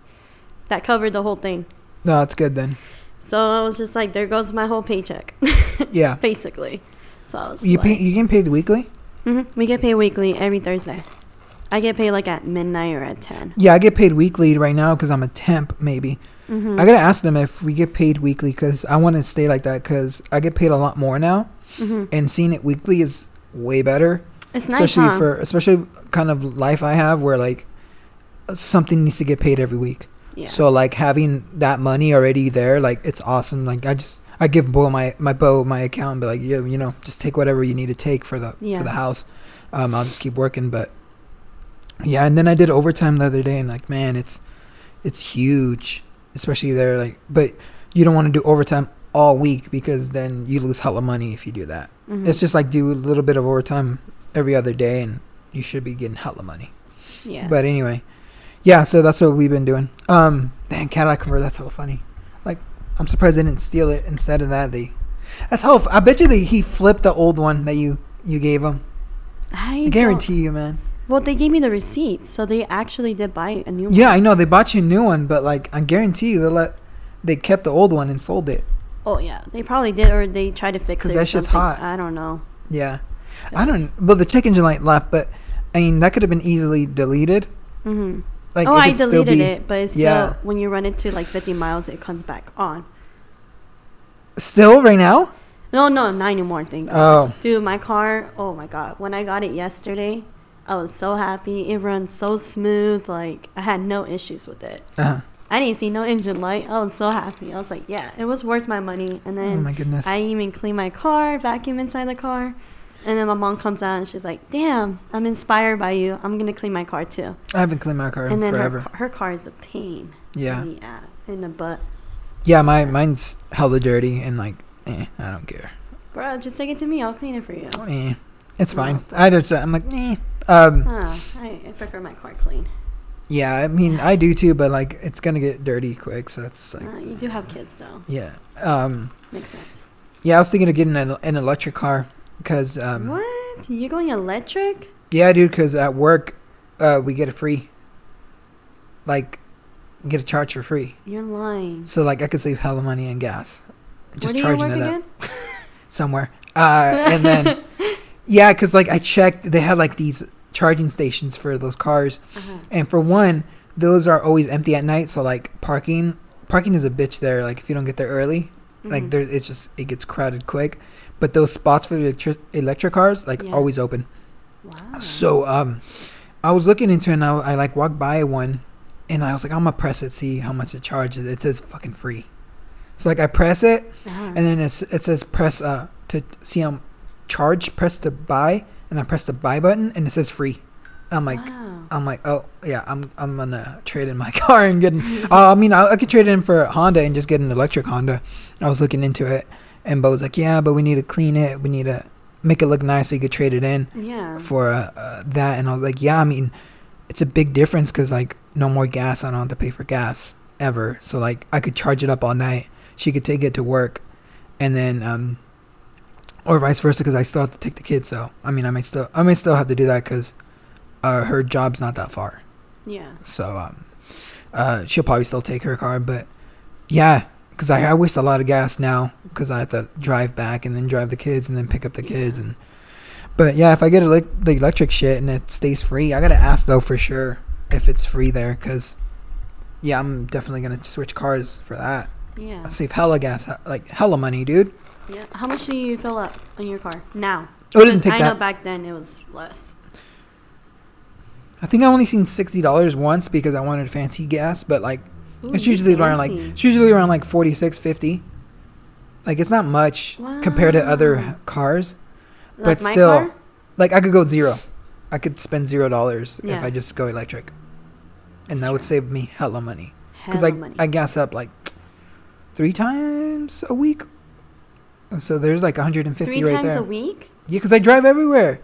That covered the whole thing. No, that's good then. So I was just like, there goes my whole paycheck, Yeah. basically. So I was You like, pay, you getting paid weekly? Mm-hmm. we get paid weekly every Thursday. I get paid like at midnight or at 10. Yeah, I get paid weekly right now because I'm a temp. Maybe hmm I gotta ask them if we get paid weekly because I want to stay like that because I get paid a lot more now, hmm and seeing it weekly is way better. It's nice, especially huh? for especially kind of life I have where like something needs to get paid every week. yeah. So like having that money already there, like it's awesome. Like I just I give Bo my my Bo my account and be like, yeah, you know, just take whatever you need to take for the Yeah. for the house. Um, I'll just keep working, but yeah. And then I did overtime the other day, and like, man, it's it's huge, especially there. Like, but you don't want to do overtime all week because then you lose hella money if you do that. Mhm. It's just like do a little bit of overtime every other day, and you should be getting hella money. yeah. But anyway, yeah. So that's what we've been doing. Um, man, Cadillac converter. That's hella funny. Like, I'm surprised they didn't steal it. Instead of that, they. That's how. I bet you that he flipped the old one that you you gave him. I, I guarantee you, man. Well, they gave me the receipt, so they actually did buy a new one. Yeah, I know they bought you a new one, but like I guarantee you they let they kept the old one and sold it. Oh yeah, they probably did, or they tried to fix it. or that shit's something. hot. I don't know. Yeah, I don't. Well, the check engine light left, but I mean that could have been easily deleted. hmm Like, oh, I deleted be- it, but it's still Yeah. when you run it to like 50 miles, it comes back on. Still right now? No, no, not anymore. Thank God. Oh, Dude, my car. Oh my God, when I got it yesterday, I was so happy. It runs so smooth. Like I had no issues with it. uh, I didn't see no engine light. I was so happy. I was like, yeah, it was worth my money. And oh then my goodness. I even clean my car, vacuum inside the car. And then my mom comes out and she's like, damn, I'm inspired by you. I'm going to clean my car too. I haven't cleaned my car in And then forever. her, her car is a pain. yeah, in the, in the butt. yeah. My mine's hella dirty and like, eh, I don't care. Bro, just take it to me. I'll clean it for you. Eh, it's fine. but- I just I'm like, eh. Um, Ah, I, I prefer my car clean. yeah. I mean, I do too, but like, it's gonna get dirty quick, so it's like, Uh, you do have kids though. yeah. Um, Makes sense. yeah. I was thinking of getting an, an electric car because um, what? You're going electric? Yeah, dude. Because at work, uh, we get it free. Like, get a charge for free. You're lying. So like, I could save hella money in gas, just Where do you charging work it up somewhere. Uh, and then, yeah, because like I checked, they had like these charging stations for those cars, Uh-huh. and for one, those are always empty at night. So like, parking, parking is a bitch there. Like, if you don't get there early, like Mhm. there, it's just it gets crowded quick. But those spots for the electric electric cars, like, Yeah. always open. Wow. So um, I was looking into it and I, I like walked by one, and I was like, I'm gonna press it, see how much it charges. It says fucking free. So like I press it, Uh-huh. and then it's, it says press uh to see how charge. Press to buy, and I press the buy button, and it says free. I'm like, wow. I'm like, oh yeah, I'm I'm gonna trade in my car and get. An, uh, I mean, I, I could trade it in for a Honda and just get an electric Honda. I was looking into it, and Bo was like, yeah, but we need to clean it. We need to make it look nice so you could trade it in yeah. for uh, uh, that. And I was like, yeah, I mean, it's a big difference because like no more gas. I don't have to pay for gas ever. So like I could charge it up all night. She could take it to work, and then um, or vice versa because I still have to take the kids. So I mean, I might still I might still have to do that because uh, her job's not that far. Yeah. So um, uh, she'll probably still take her car, but yeah, because I, I waste a lot of gas now because I have to drive back and then drive the kids and then pick up the kids and. But yeah, if I get elec the electric shit and it stays free, I gotta ask though for sure if it's free there, cause yeah, I'm definitely gonna switch cars for that. Yeah. I save hella gas, like hella money, dude. Yeah. How much do you fill up on your car now? Oh, it doesn't take I that. know back then it was less. I think I only seen sixty dollars once because I wanted fancy gas, but like Ooh, it's usually around like it's usually around like forty six fifty. Like it's not much compared to other cars. Like but still, car? Like I could go zero. I could spend zero dollars if I just go electric, and That's that would true. save me hella money. Because I money. I gas up like three times a week. So there's like 150 Three right times there. a week. Yeah, because I drive everywhere.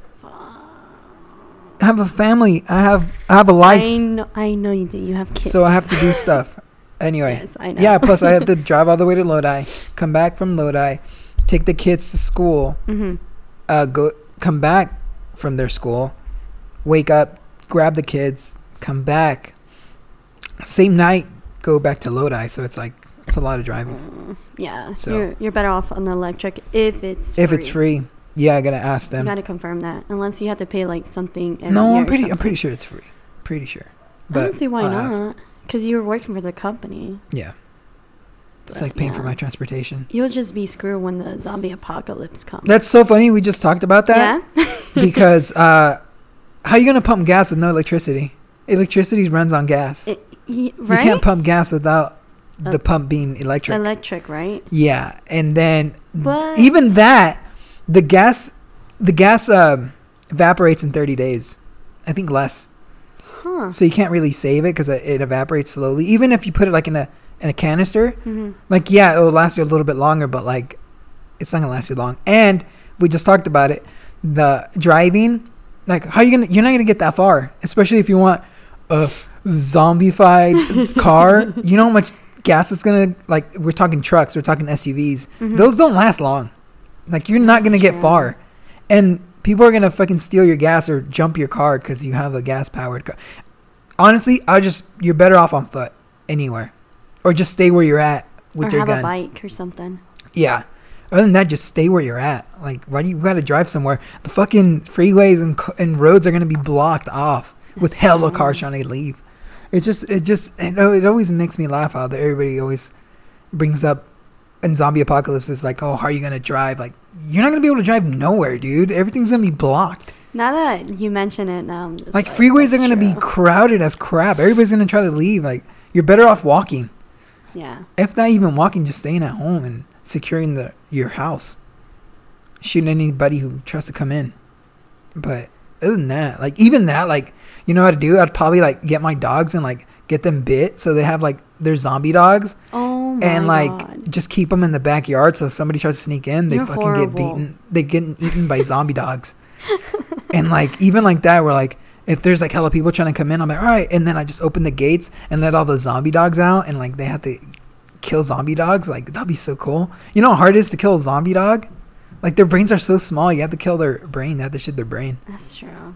I have a family. I have I have a life. I know. I know you do. You have kids. So I have to do stuff. Anyway. Yes, I know. Yeah, plus I have to drive all the way to Lodi, come back from Lodi, take the kids to school, Mm-hmm. uh, go come back from their school, wake up, grab the kids, come back. Same night, go back to Lodi. So it's like it's a lot of driving. Yeah. So- you're you're better off on the electric if it's If it's free, yeah, I gotta ask You them. gotta confirm that. Unless you have to pay like something. No, I'm pretty. I'm pretty sure it's free. Pretty sure. I don't see why I'll not. Because you were working for the company. Yeah, it's like paying for my transportation. You'll just be screwed when the zombie apocalypse comes. That's so funny. We just talked about that. yeah. because uh, how are you gonna pump gas with no electricity? Electricity runs on gas. It, he, You can't pump gas without the Uh, pump being electric. Electric, right? yeah, and then But even that, the gas, the gas um, evaporates in thirty days. I think less. huh? So you can't really save it because it, evaporates slowly. Even if you put it like in a in a canister, hmm like yeah, it will last you a little bit longer, but like it's not gonna last you long. And we just talked about it. The driving, like how you gonna you're not gonna get that far, especially if you want a zombified car. You know how much gas is gonna like. We're talking trucks, we're talking SUVs. Mhm. Those don't last long. Like you're not That's gonna get true. far, and people are gonna fucking steal your gas or jump your car because you have a gas powered car. Honestly, I just you're better off on foot anywhere, or just stay where you're at with or your have gun. a bike or something. Yeah. Other than that, just stay where you're at. Like, why do you gotta drive somewhere? The fucking freeways and and roads are gonna be blocked off with That's hella true. cars trying to leave. It just, it just, it, it always makes me laugh how everybody always brings up in zombie apocalypse is like, oh, how are you gonna drive? Like, you're not gonna be able to drive nowhere, dude. Everything's gonna be blocked. Now that you mention it, now I'm just Like, like, freeways are gonna be crowded as crap. Everybody's gonna try to leave. Like, you're better off walking. Yeah. if not even walking, just staying at home and securing the your house, shooting anybody who tries to come in. But other than that, like even that, like you know how to do? I'd probably like get my dogs and like get them bit so they have like their zombie dogs Oh my and like god. just keep them in the backyard so if somebody tries to sneak in, they You're fucking horrible. get beaten. They get eaten by zombie dogs. And like even like that, we're like. If there's like hella people trying to come in, I'm like, all right, and then I just open the gates and let all the zombie dogs out, and like they have to kill zombie dogs. Like that'd be so cool. You know how hard it is to kill a zombie dog? Like their brains are so small, you have to kill their brain. You have to shoot their brain. That's true.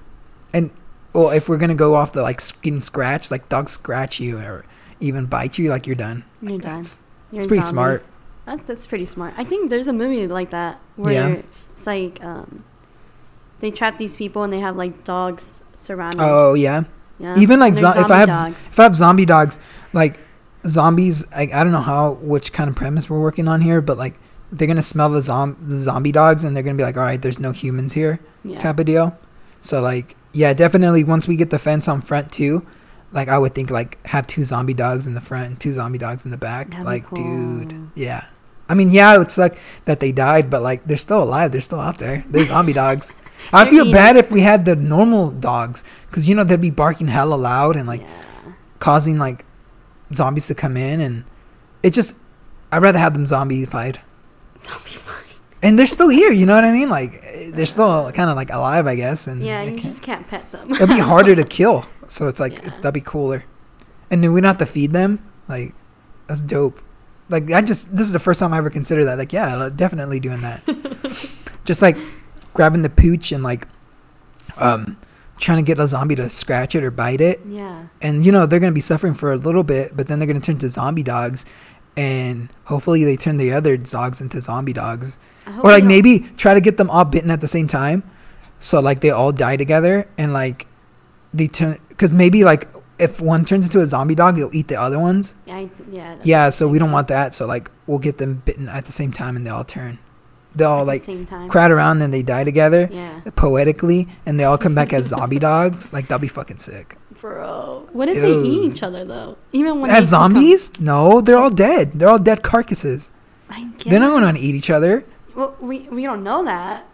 And well, if we're gonna go off the like skin scratch, like dogs scratch you or even bite you, like you're done. You're Like, done. that's- It's pretty zombie. smart. That, that's pretty smart. I think there's a movie like that where Yeah. it's like um, they trap these people and they have like dogs surrounding. Oh yeah. yeah. Even like zo- if I have dogs. if I have zombie dogs, like zombies, like I don't know how which kind of premise we're working on here, but like they're gonna smell the zom the zombie dogs and they're gonna be like, all right, there's no humans here. yeah. type of deal. So like, yeah, definitely. Once we get the fence on front too, like I would think like have two zombie dogs in the front and two zombie dogs in the back. That'd like, cool. dude, yeah. I mean, yeah, it would suck that they died, but like they're still alive. They're still out there. They're zombie dogs. I feel eating- bad if we had the normal dogs, because you know they'd be barking hella loud and like yeah. causing like zombies to come in, and it just I'd rather have them zombified. And they're still here, you know what I mean? Like they're still kind of like alive, I guess. And Yeah, it you can't- just can't pet them. it'd be harder to kill, so it's like Yeah. that'd be cooler. And then we don't have to feed them. Like that's dope. Like I just this is the first time I ever considered that. Like yeah, definitely doing that. just like grabbing the pooch and like um trying to get a zombie to scratch it or bite it yeah. and you know they're gonna be suffering for a little bit, but then they're gonna turn to zombie dogs, and hopefully they turn the other dogs into zombie dogs, or like maybe try to get them all bitten at the same time, so like they all die together, and like they turn because maybe like if one turns into a zombie dog, it'll eat the other ones. Yeah, I, yeah. Yeah, so we don't want that. So like we'll get them bitten at the same time, and they all turn. They all like crowd around, and they die together Yeah, poetically, and they all come back as zombie dogs. Like that'll be fucking sick. Bro. What if they eat each other though? Even when As they become- zombies? No, they're all dead. They're all dead carcasses. I guess. They're not going to eat each other. Well, we we don't know that.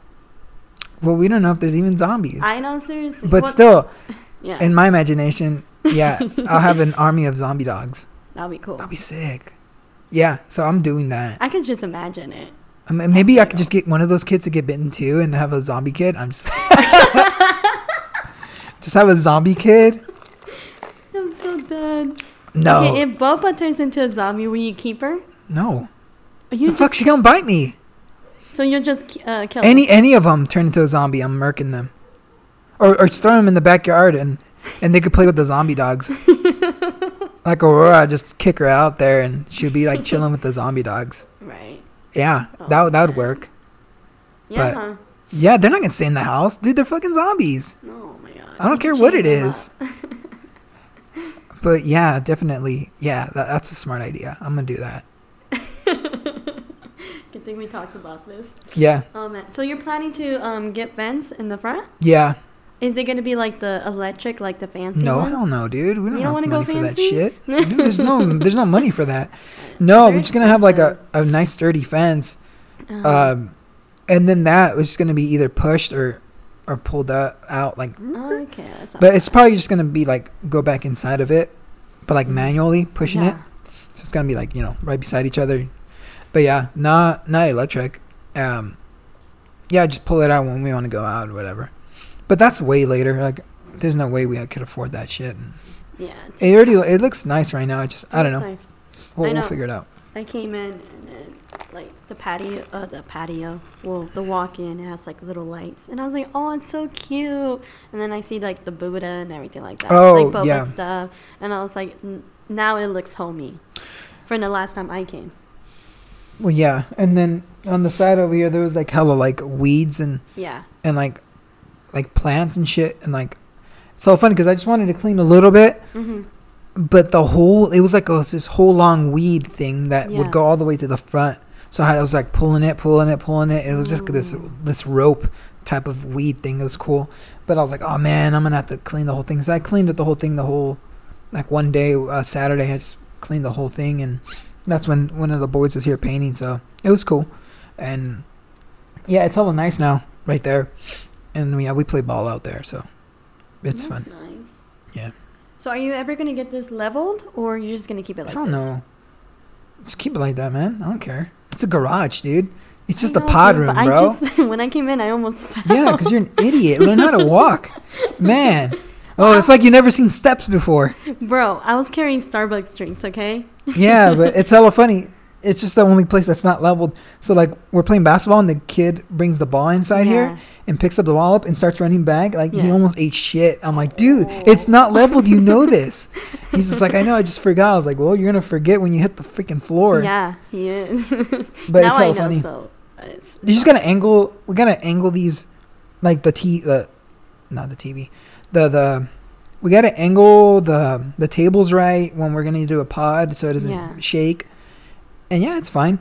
Well, we don't know if there's even zombies. I know seriously. but What- still, yeah, in my imagination, yeah, I'll have an army of zombie dogs. that'd be cool. That'd be sick. Yeah, so I'm doing that. I could just imagine it. I mean, maybe I pretty could just get one of those kids to get bitten too and have a zombie kid. I'm just. just have a zombie kid? So done. No. Okay, if Boba turns into a zombie, will you keep her? no. Or you The fuck, she gonna bite me. so you'll just uh, kill Any any of them turn into a zombie, I'm murking them. Or or just throw them in the backyard and and they could play with the zombie dogs. like Aurora, just kick her out there and she'll be like chilling with the zombie dogs. Right. Yeah, Oh, that would that would work. Yeah. But- Yeah, they're not gonna stay in the house, dude. They're fucking zombies. Oh my god. I don't care what it them is. But yeah, definitely. Yeah, that, that's a smart idea. I'm gonna do that. Good thing we talked about this. Yeah, Oh man. So you're planning to um get fence in the front? yeah. Is it gonna be like the electric, like the fancy No, ones? hell no, dude. We don't You don't wanna money go for that fancy? shit. Dude, there's no, there's no money for that. No, They're we're just gonna have like a, a nice sturdy fence, Uh-huh. um, and then that was just gonna be either pushed or, or pulled out, out like. Oh, okay. But it's probably just gonna be like go back inside of it, but like manually pushing it. Yeah. So it's gonna be like you know right beside each other. But yeah, not not electric. Um, yeah, just pull it out when we want to go out or whatever. But that's way later. Like, there's no way we could afford that shit. And Yeah. it already it looks nice right now. It just I don't know. Nice. We'll, I we'll figure it out. I came in and then like the patio, uh, the patio, well, the walk-in it has like little lights, and I was like, oh, it's so cute. And then I see like the Buddha and everything like that, Oh, like Boba yeah. stuff, and I was like, N- now it looks homey. From the last time I came, Well, yeah, and then on the side over here there was like hella like weeds and yeah, and like like plants and shit and like it's all fun because I just wanted to clean a little bit. hmm but the whole it was like a, this whole long weed thing that Yeah. would go all the way to the front. So I was like pulling it, pulling it, pulling it. It was just this this rope type of weed thing. It was cool, but I was like, oh man, I'm gonna have to clean the whole thing. So I cleaned it the whole thing, the whole like one day, uh, Saturday. I just cleaned the whole thing, and that's when one of the boys was here painting. So it was cool, and yeah, it's hella nice now, right there. And yeah, we play ball out there, so it's That's fun. Nice. Yeah. So are you ever gonna get this leveled, or are you just gonna keep it like I don't this? know. Just keep it like that, man. I don't care. It's a garage, dude. It's just I a know, pod dude, room, bro. I just when I came in, I almost fell. Yeah, because you're an idiot. Learn how to walk, man. Oh, it's um, like you never seen steps before. Bro, I was carrying Starbucks drinks, okay? Yeah, but it's hella funny. It's just the only place that's not leveled. So like we're playing basketball and the kid brings the ball inside here and picks up the ball up and starts running back. Like he almost ate shit. I'm like, dude, it's not leveled. You know this. He's just like, I know. I just forgot. I was like, well, you're gonna forget when you hit the freaking floor. Yeah, he is. But now it's I know, funny. so it's You just gotta angle. We gotta angle these, like the t the, not the TV, the the. We gotta angle the the tables right when we're gonna do a pod so it doesn't Yeah. shake. And yeah, it's fine.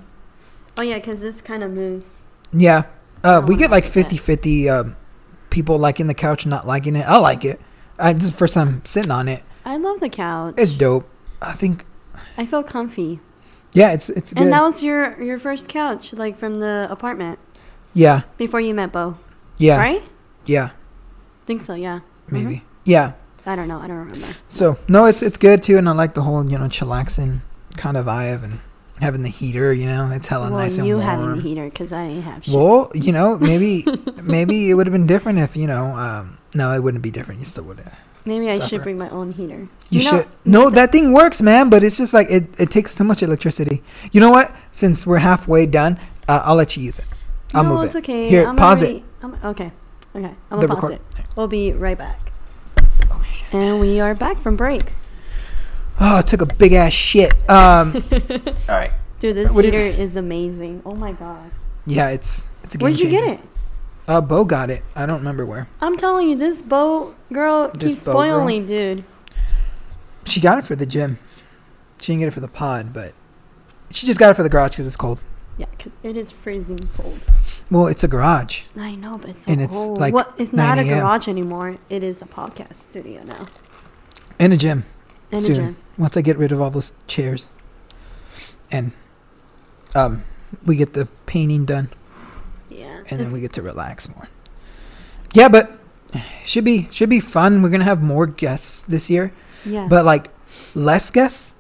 Oh yeah, because this kind of moves. Yeah, uh, we get like gosh, 50 50 um, people liking the couch, not liking it. I like it. I, this is the first time sitting on it. I love the couch. It's dope. I think. I feel comfy. Yeah, it's it's good. And that was your your first couch, like from the apartment yeah, before you met Bo, yeah, right? Yeah, Think so, yeah. maybe. Yeah. I don't know. I don't remember. So no, it's it's good too, and I like the whole you know chillaxing kind of vibe and having the heater. You know, it's hella well, nice and you warm. having the heater because I didn't have shit. Well, you know, maybe maybe it would have been different if you know. Um, no, it wouldn't be different. You still would have. Maybe I should bring my own heater. You, know- should. No, that thing works, man. But it's just like it. It takes too much electricity. You know what? Since we're halfway done, uh, I'll let you use it. I'll no, move it's it. okay. Here, I'm pause already, I'm, okay. Okay. I'm The gonna pause record- it. We'll be right back. Oh shit. And we are back from break. Oh, I took a big ass shit. Um. all right. Dude, this What do you- heater is amazing. Oh my god. Yeah, it's it's a game Where'd you get it? Uh, Bo got it. I don't remember where. I'm telling you, this Bo girl This keeps Bo girl? spoiling, dude. She got it for the gym. She didn't get it for the pod, but she just got it for the garage because it's cold. Yeah, 'cause it is freezing cold. Well, it's a garage. I know, but it's so And it's cold. like what? It's not a garage anymore. It is a podcast studio now. In a gym. And Soon. a gym. Once I get rid of all those chairs. And um we get the painting done Yeah. and then we get to relax more. Yeah, but should be should be fun. We're gonna have more guests this year. yeah. But like less guests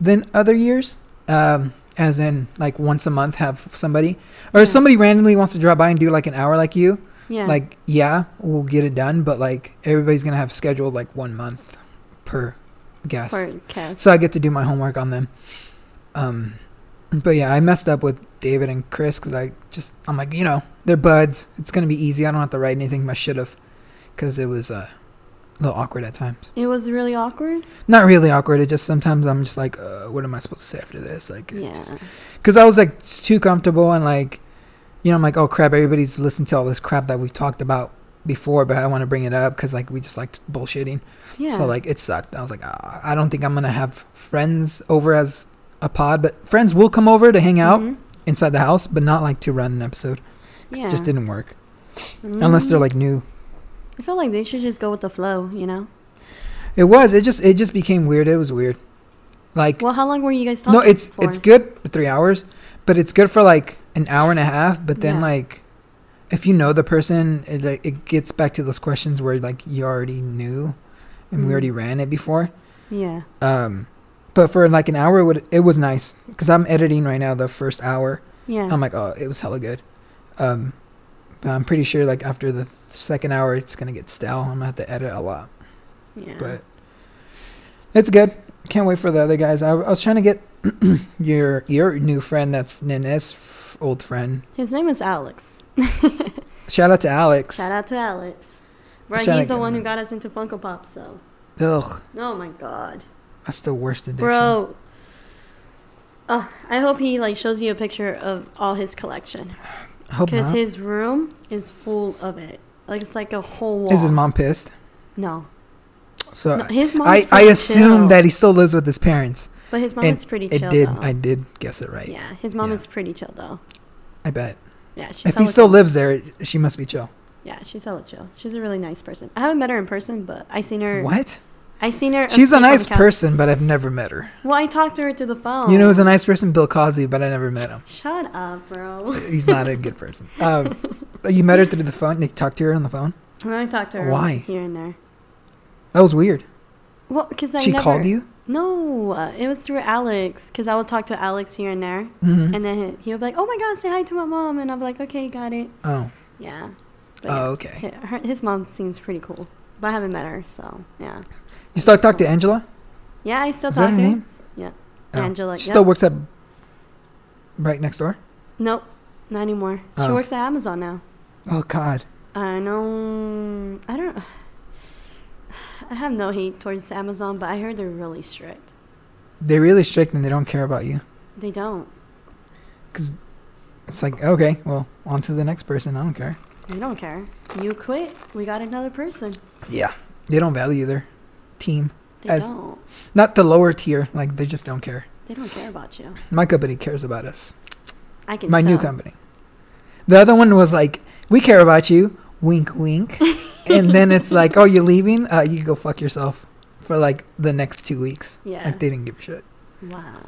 than other years. Um as in like once a month have somebody. Or Yeah. if somebody randomly wants to drop by and do like an hour like you, yeah. like yeah we'll get it done but like everybody's gonna have scheduled like one month per podcast. so i get to do my homework on them. Um but yeah i messed up with david and chris because i just i'm like you know they're buds. It's gonna be easy. I don't have to write anything i should have because it was uh, a little awkward at times. It was really awkward. not really awkward. It just sometimes i'm just like uh, what am i supposed to say after this? Like Yeah. because I was like too comfortable and like, you know, I'm like, oh crap, everybody's listened to all this crap that we've talked about before, but I want to bring it up because like we just liked bullshitting. Yeah. So like it sucked. I was like, ah, I don't think I'm gonna have friends over as a pod, but friends will come over to hang out Mhm. inside the house, but not like to run an episode. Yeah. It just didn't work unless they're Mm. like new. I feel like they should just go with the flow, you know? It was. It just it just became weird. It was weird. Like Well, how long were you guys talking no, it's for? it's good for three hours, but it's good for like an hour and a half. But then Yeah. like, if you know the person, it like, it gets back to those questions where like you already knew, and Mhm. we already ran it before. Yeah. Um, but for like an hour, it, would, it was nice because I'm editing right now the first hour. Yeah. I'm like, oh, it was hella good. Um, but I'm pretty sure like after the second hour, it's gonna get stale. I'm gonna have to edit a lot, yeah. but it's good. Can't wait for the other guys. I, I was trying to get your your new friend that's Nene's f- old friend. His name is Alex. Shout out to Alex. Shout out to Alex. Bro, Shout he's the one who got us into Funko Pop, so. Ugh, Oh my god. that's the worst addiction. Bro. Oh, I hope he like shows you a picture of all his collection I hope because his room is full of it. Like it's like a whole wall. Is his mom pissed? No, So no his mom. I I assume that he still lives with his parents. but his mom and is pretty chill. It did. though. I did guess it right. Yeah, his mom Yeah. is pretty chill though. I bet. Yeah, she's If he still chill. lives there, she must be chill. Yeah, she's hella chill. She's a really nice person. I haven't met her in person, but I seen her. What? I seen her. She's a nice person, but I've never met her. Well, I talked to her through the phone. You know, who's a nice person? Bill Cosby, but I never met him. Shut up, bro. He's not a good person. Um, you met her through the phone. You talked to her on the phone. I talked to her. Why? Here and there. That was weird. Well, because I she never, called you. No, uh, it was through Alex. Because I would talk to Alex here and there, hmm and then he, would be like, "Oh my God, say hi to my mom," and I'll be like, "Okay, got it." Oh. Yeah. But Oh, yeah, okay. her, his mom seems pretty cool, but I haven't met her, so yeah. You still talk to Angela? Yeah, I still Is talk that her to her. name? Yeah. Oh. Angela. She yeah. still works at right next door. Nope, not anymore. She Oh. works at Amazon now. Oh God. I know. I don't. I have no hate towards Amazon, but I heard they're really strict. They're really strict and they don't care about you. They don't. Cause it's like okay, well, on to the next person. I don't care. They don't care. You quit. We got another person. Yeah. They don't value their team. They As- don't. Not the lower tier. Like they just don't care. They don't care about you. My company cares about us. I can. My new company. The other one was like, we care about you. Wink, wink. and then it's like, oh, you're leaving. Uh, you can go fuck yourself for like the next two weeks. Yeah. Like they didn't give a shit. Wow.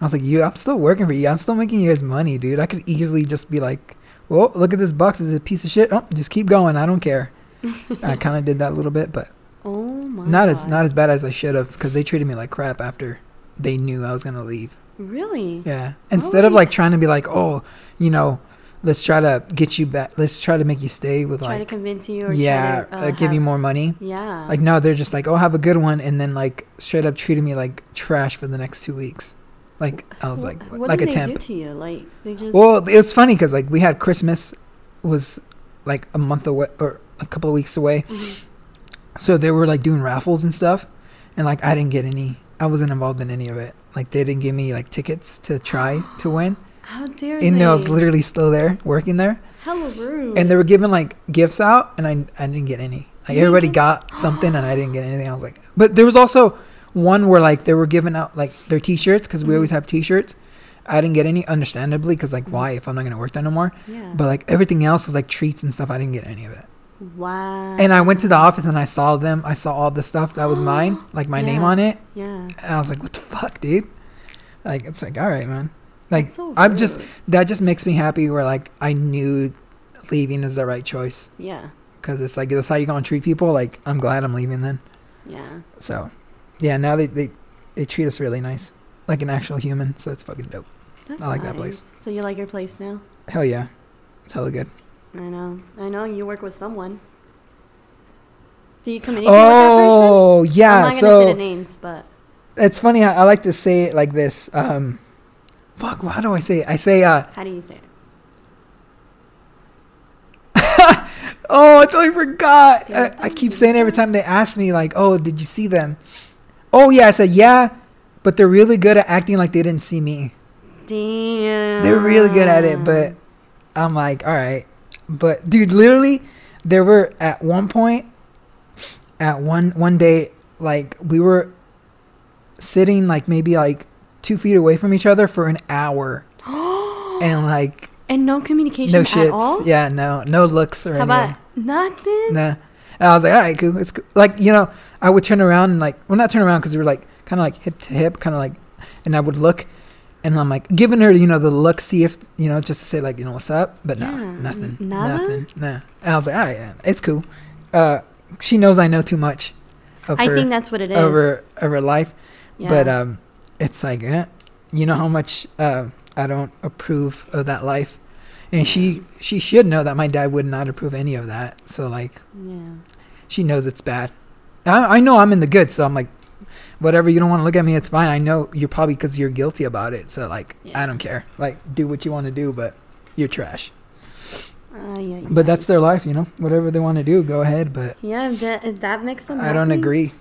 I was like, you, I'm still working for you. I'm still making you guys money, dude. I could easily just be like, well, look at this box. It's a piece of shit. Oh, just keep going. I don't care. I kind of did that a little bit, but Oh my. not as not as bad as I should have because they treated me like crap after they knew I was gonna leave. Really? Yeah. Instead of would like trying to be like, oh, you know, let's try to get you back. Let's try to make you stay with like. try to convince you or yeah, to, uh, uh, give you more money. Yeah. Like no, they're just like, oh, have a good one, and then like straight up treating me like trash for the next two weeks. Like I was like, what like did a they temp. do to you? Like they just. Well, it's funny because like we had Christmas was like a month away or a couple of weeks away, Mhm. so they were like doing raffles and stuff, and like I didn't get any. I wasn't involved in any of it. Like they didn't give me like tickets to try to win, How dare and they? I was literally still there working there, Hella rude. and they were giving like gifts out, and I I didn't get any. Like You everybody got something, and I didn't get anything. I was like, but there was also one where like they were giving out like their T-shirts because we Mhm. always have T-shirts. I didn't get any, understandably, because like why if I'm not gonna work there no more. yeah. But like everything else was like treats and stuff. I didn't get any of it. wow. And I went to the office and I saw them. I saw all the stuff that was mine, like my name on it. Yeah. And I was like, what the fuck, dude? Like it's like, all right, man. Like so I'm just that just makes me happy. Where like I knew leaving is the right choice Yeah. because it's like that's how you're gonna treat people. Like I'm glad I'm leaving then. Yeah. So yeah, now they they they treat us really nice, like an actual human. So it's fucking dope. That's I like that place. So you like your place now? Hell yeah, it's hella good. I know. I know you work with someone. Do you communicate with that person? Oh yeah, I'm not gonna so say the names, but it's funny. I, I like to say it like this. Um, fuck. How do I say it? I say, uh, how do you say it? oh, I totally forgot. I, I keep saying every time they ask me, like, oh, did you see them? Oh yeah, I said yeah, but they're really good at acting like they didn't see me. Damn. They're really good at it, but I'm like, all right. But dude, literally, there were at one point, at one one day, like we were sitting like maybe like two feet away from each other for an hour, and like and no communication no at shits, all. yeah, no, no looks or How anything. about nothing? Nah. And I was like, all right, cool. It's cool. like you know, I would turn around and like, well, not turn around because we were like kind of like hip to hip, kind of like, and I would look, and I'm like giving her, you know, the look, see if you know, just to say like, you know, what's up, but no, Yeah, nothing, nada? nothing, nah. And I was like, all right, yeah, it's cool. Uh, she knows I know too much of I her think that's what it is. of her of her life, yeah. but um, it's like, eh, you know how much uh, I don't approve of that life. And she she should know that my dad would not approve any of that. So like yeah. she knows it's bad. I, I know I'm in the good, so I'm like, whatever. You don't want to look at me, it's fine. I know you're probably because you're guilty about it. So like, Yeah. I don't care. Like, do what you want to do, but you're trash. Uh, yeah, yeah. But that's their life, you know. Whatever they want to do, go ahead. But yeah. If that, if that makes them. I don't agree.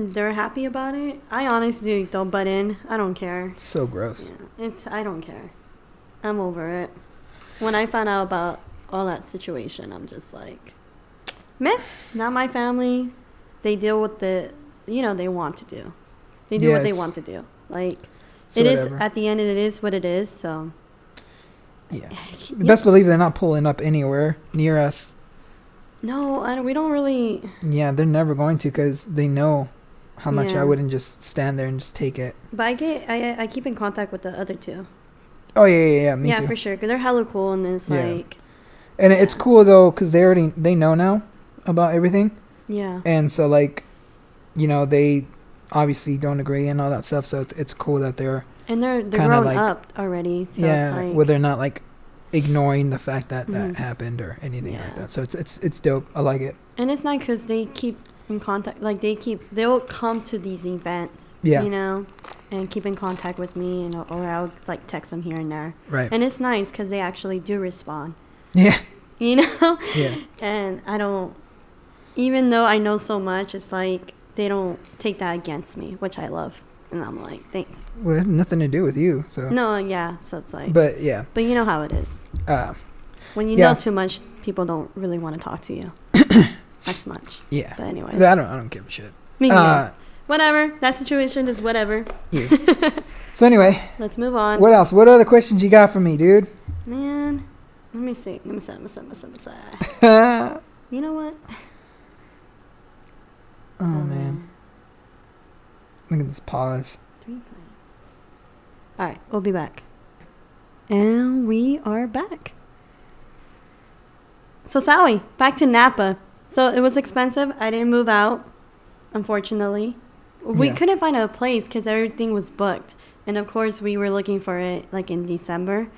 They're happy about it. I honestly don't butt in. I don't care. So gross. Yeah, it's. I don't care. I'm over it. When I found out about all that situation, I'm just like, meh. Not my family. They deal with the, you know, they want to do. They do Yeah, what they want to do. Like it is whatever. at the end. It is what it is. So. yeah. Yeah. Best believe they're not pulling up anywhere near us. No, I, we don't really. Yeah, they're never going to because they know how much Yeah. I wouldn't just stand there and just take it. But I get. I I keep in contact with the other two. Oh yeah, yeah, yeah. Me yeah, too. for sure. Because they're hella cool, and it's Yeah. like, And it's cool though because they already they know now about everything. yeah, and so like you know they obviously don't agree and all that stuff so it's, it's cool that they're and they're they're grown like- up already. So yeah like, where they're not like ignoring the fact that that Mhm. happened or anything like that so it's it's it's dope i like it and it's nice because they keep in contact. Like they keep, they'll come to these events. Yeah. you know, and keep in contact with me, and or I'll like text them here and there. right And it's nice because they actually do respond. yeah You know, yeah and I don't. Even though I know so much, it's like they don't take that against me, which I love. And I'm like, thanks. well it has nothing to do with you so No, yeah. So it's like, but, yeah. but you know how it is. uh When you Yeah. know too much, people don't really want to talk to you as much. yeah But anyway, i don't i don't give a shit me uh neither. whatever. That situation is whatever. yeah so anyway Let's move on. what else what other questions you got for me dude Man, let me see. Let me see. Let me see. Let me see. Let me see. You know what? Oh man look at this pause Three All right, we'll be back. And we are back. So, Sally, back to Napa. So it was expensive. I didn't move out, unfortunately. We Yeah. couldn't find a place because everything was booked, and of course we were looking for it like in December,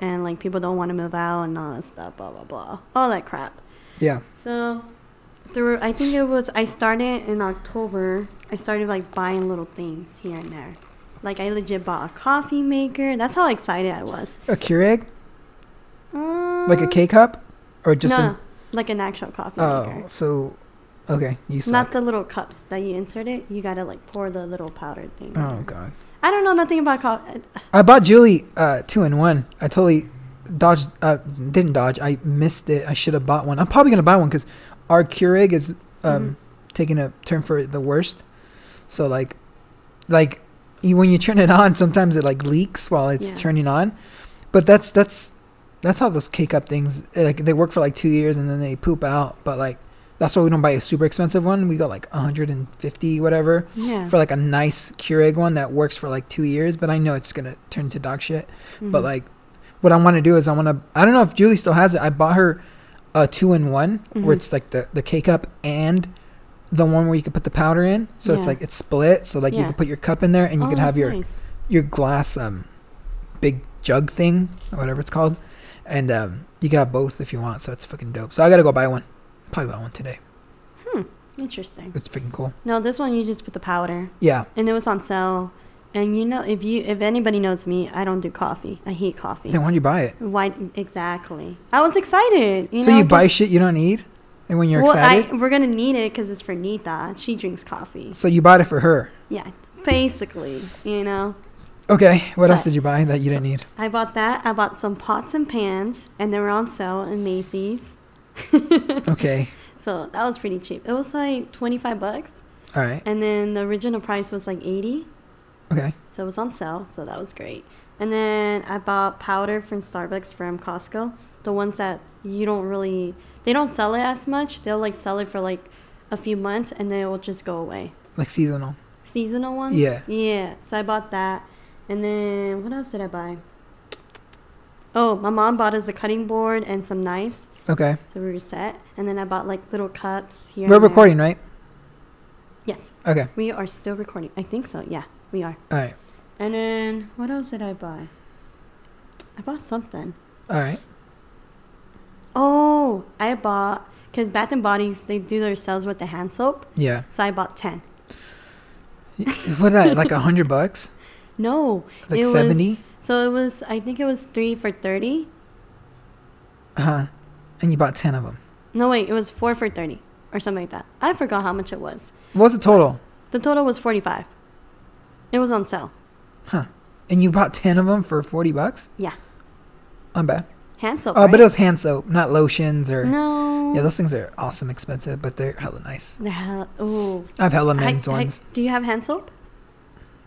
and like people don't want to move out and all that stuff, blah blah blah, all that crap. Yeah. So, through I think it was I started in October. I started like buying little things here and there. Like I legit bought a coffee maker. That's how excited I was. A Keurig, Um, like a K cup, or just no, a like an actual coffee oh, maker. so okay, you suck. Not the little cups that you insert it. You gotta like pour the little powdered thing. oh god. I don't know nothing about coffee. I bought Julie uh, two in one. I totally dodged, uh, didn't dodge. I missed it. I should have bought one. I'm probably gonna buy one because our Keurig is um, Mhm. taking a turn for the worst. So like, like you, when you turn it on, sometimes it like leaks while it's Yeah. turning on. But that's that's that's how those K cup things like they work for like two years and then they poop out. But like that's why we don't buy a super expensive one. We got like 150 whatever Yeah. for like a nice Keurig one that works for like two years, but I know it's gonna turn to dog shit. But Mhm. like, what I want to do is I want to. I don't know if Julie still has it. I bought her a two in one Mhm. where it's like the the K cup and the one where you can put the powder in. So it's like it's split. So like you Yeah. can put your cup in there and you Oh, can have your nice. your glass um big jug thing or whatever it's called, and um you can have both if you want. So it's fucking dope. So I gotta go buy one. Probably buy one today. Hmm. Interesting. It's freaking cool. No, this one you just put the powder, Yeah. and it was on sale. And you know, if you if anybody knows me, I don't do coffee. I hate coffee. Then why'd you buy it? Why exactly? I was excited. You so know, you buy shit you don't need, and when you're well, excited, I, we're gonna need it because it's for Nita. She drinks coffee. so you bought it for her. Yeah, basically, you know. Okay. What So- else did you buy that you so- didn't need? I bought that. I bought some pots and pans, and they were on sale in Macy's. Okay. So that was pretty cheap. It was like twenty five bucks, All right. and then the original price was like eighty. Okay. So it was on sale, so that was great. And then I bought powder from Starbucks from Costco. The ones that you don't really, they don't sell it as much. They'll like sell it for like a few months and then it will just go away. Like seasonal. Seasonal ones? Yeah. Yeah. So I bought that. And then what else did I buy? Oh, my mom bought us a cutting board and some knives. Okay. So we were set. And then I bought like little cups here. We're recording, right? Yes. Okay. We are still recording. I think so. Yeah, we are. All right. And then what else did I buy? I bought something. All right. Oh, I bought because Bath and Bodies they do their sales with the hand soap, Yeah. so I bought ten. what that? Like a hundred bucks? No, Like It was- so it was. I think it was three for thirty. Uh huh. And you bought ten of them. No, wait, it was four for thirty or something like that. I forgot how much it was. What was the total? The total was forty-five. It was on sale. Huh. And you bought ten of them for forty bucks? Yeah, I'm bad. hand soap. Oh, right? but it was hand soap, not lotions or. no. Yeah, those things are awesome expensive, but they're hella nice. They're hell- oh, I have hella I- men's I- ones. do you have hand soap?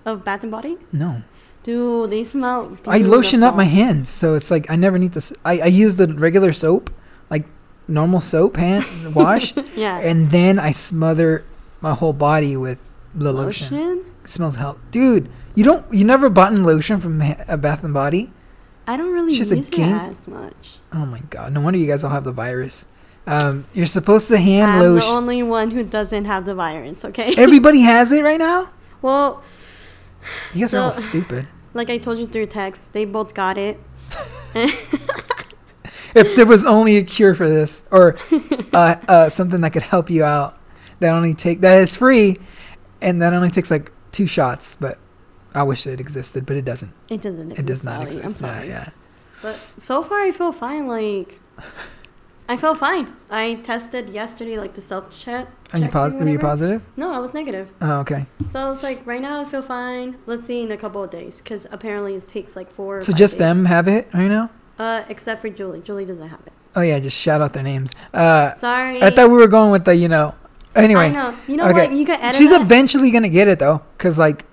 Of Bath and Body? No. Dude, they smell. I lotion up my hands, so it's like I never need this. I, I use the regular soap, like normal soap hand wash, Yeah. and then I smother my whole body with the lotion. lotion? Smells hell, dude. You don't. You never bought in lotion from a Bath and Body? I don't really It's just a use it as much. Oh my god! No wonder you guys all have the virus. Um, you're supposed to hand lotion. I'm the only one who doesn't have the virus. Okay. Everybody has it right now. well, You guys are all stupid. like I told you through text, they both got it. If there was only a cure for this, or uh, uh, something that could help you out, that only take that is free, and that only takes like two shots. But I wish it existed, but it doesn't. It doesn't exist. It does not exist. I'm sorry. yeah. But so far, I feel fine. Like, I feel fine. I tested yesterday, like the self check. Are you check pos- Were you positive? No, I was negative. Oh, okay. So it's like right now I feel fine. Let's see in a couple of days, because apparently it takes like four. So just days. them have it right now? Uh, except for Julie. Julie doesn't have it. Oh yeah, just shout out their names. Uh, Sorry. I thought we were going with the you know. Anyway, I know. You know okay. what? You can edit. she's that. eventually gonna get it though, cause like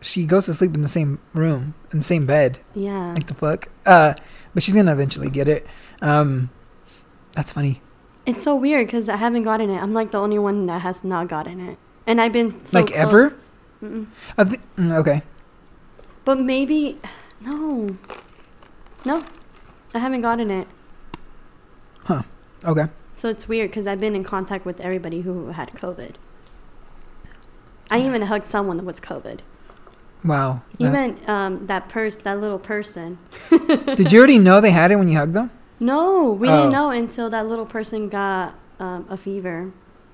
she goes to sleep in the same room in the same bed. Yeah. Like the fuck. Uh, but she's gonna eventually get it. Um, that's funny. It's so weird because I haven't gotten it. I'm like the only one that has not gotten it, and I've been so like close. ever. Mm-mm. I think. Mm, okay. But maybe no, no, I haven't gotten it. Huh. Okay. So it's weird because I've been in contact with everybody who had COVID. I even hugged someone with COVID. Wow. That- Even um, that person, that little person. did you already know they had it when you hugged them? No, we Oh. didn't know until that little person got um, a fever.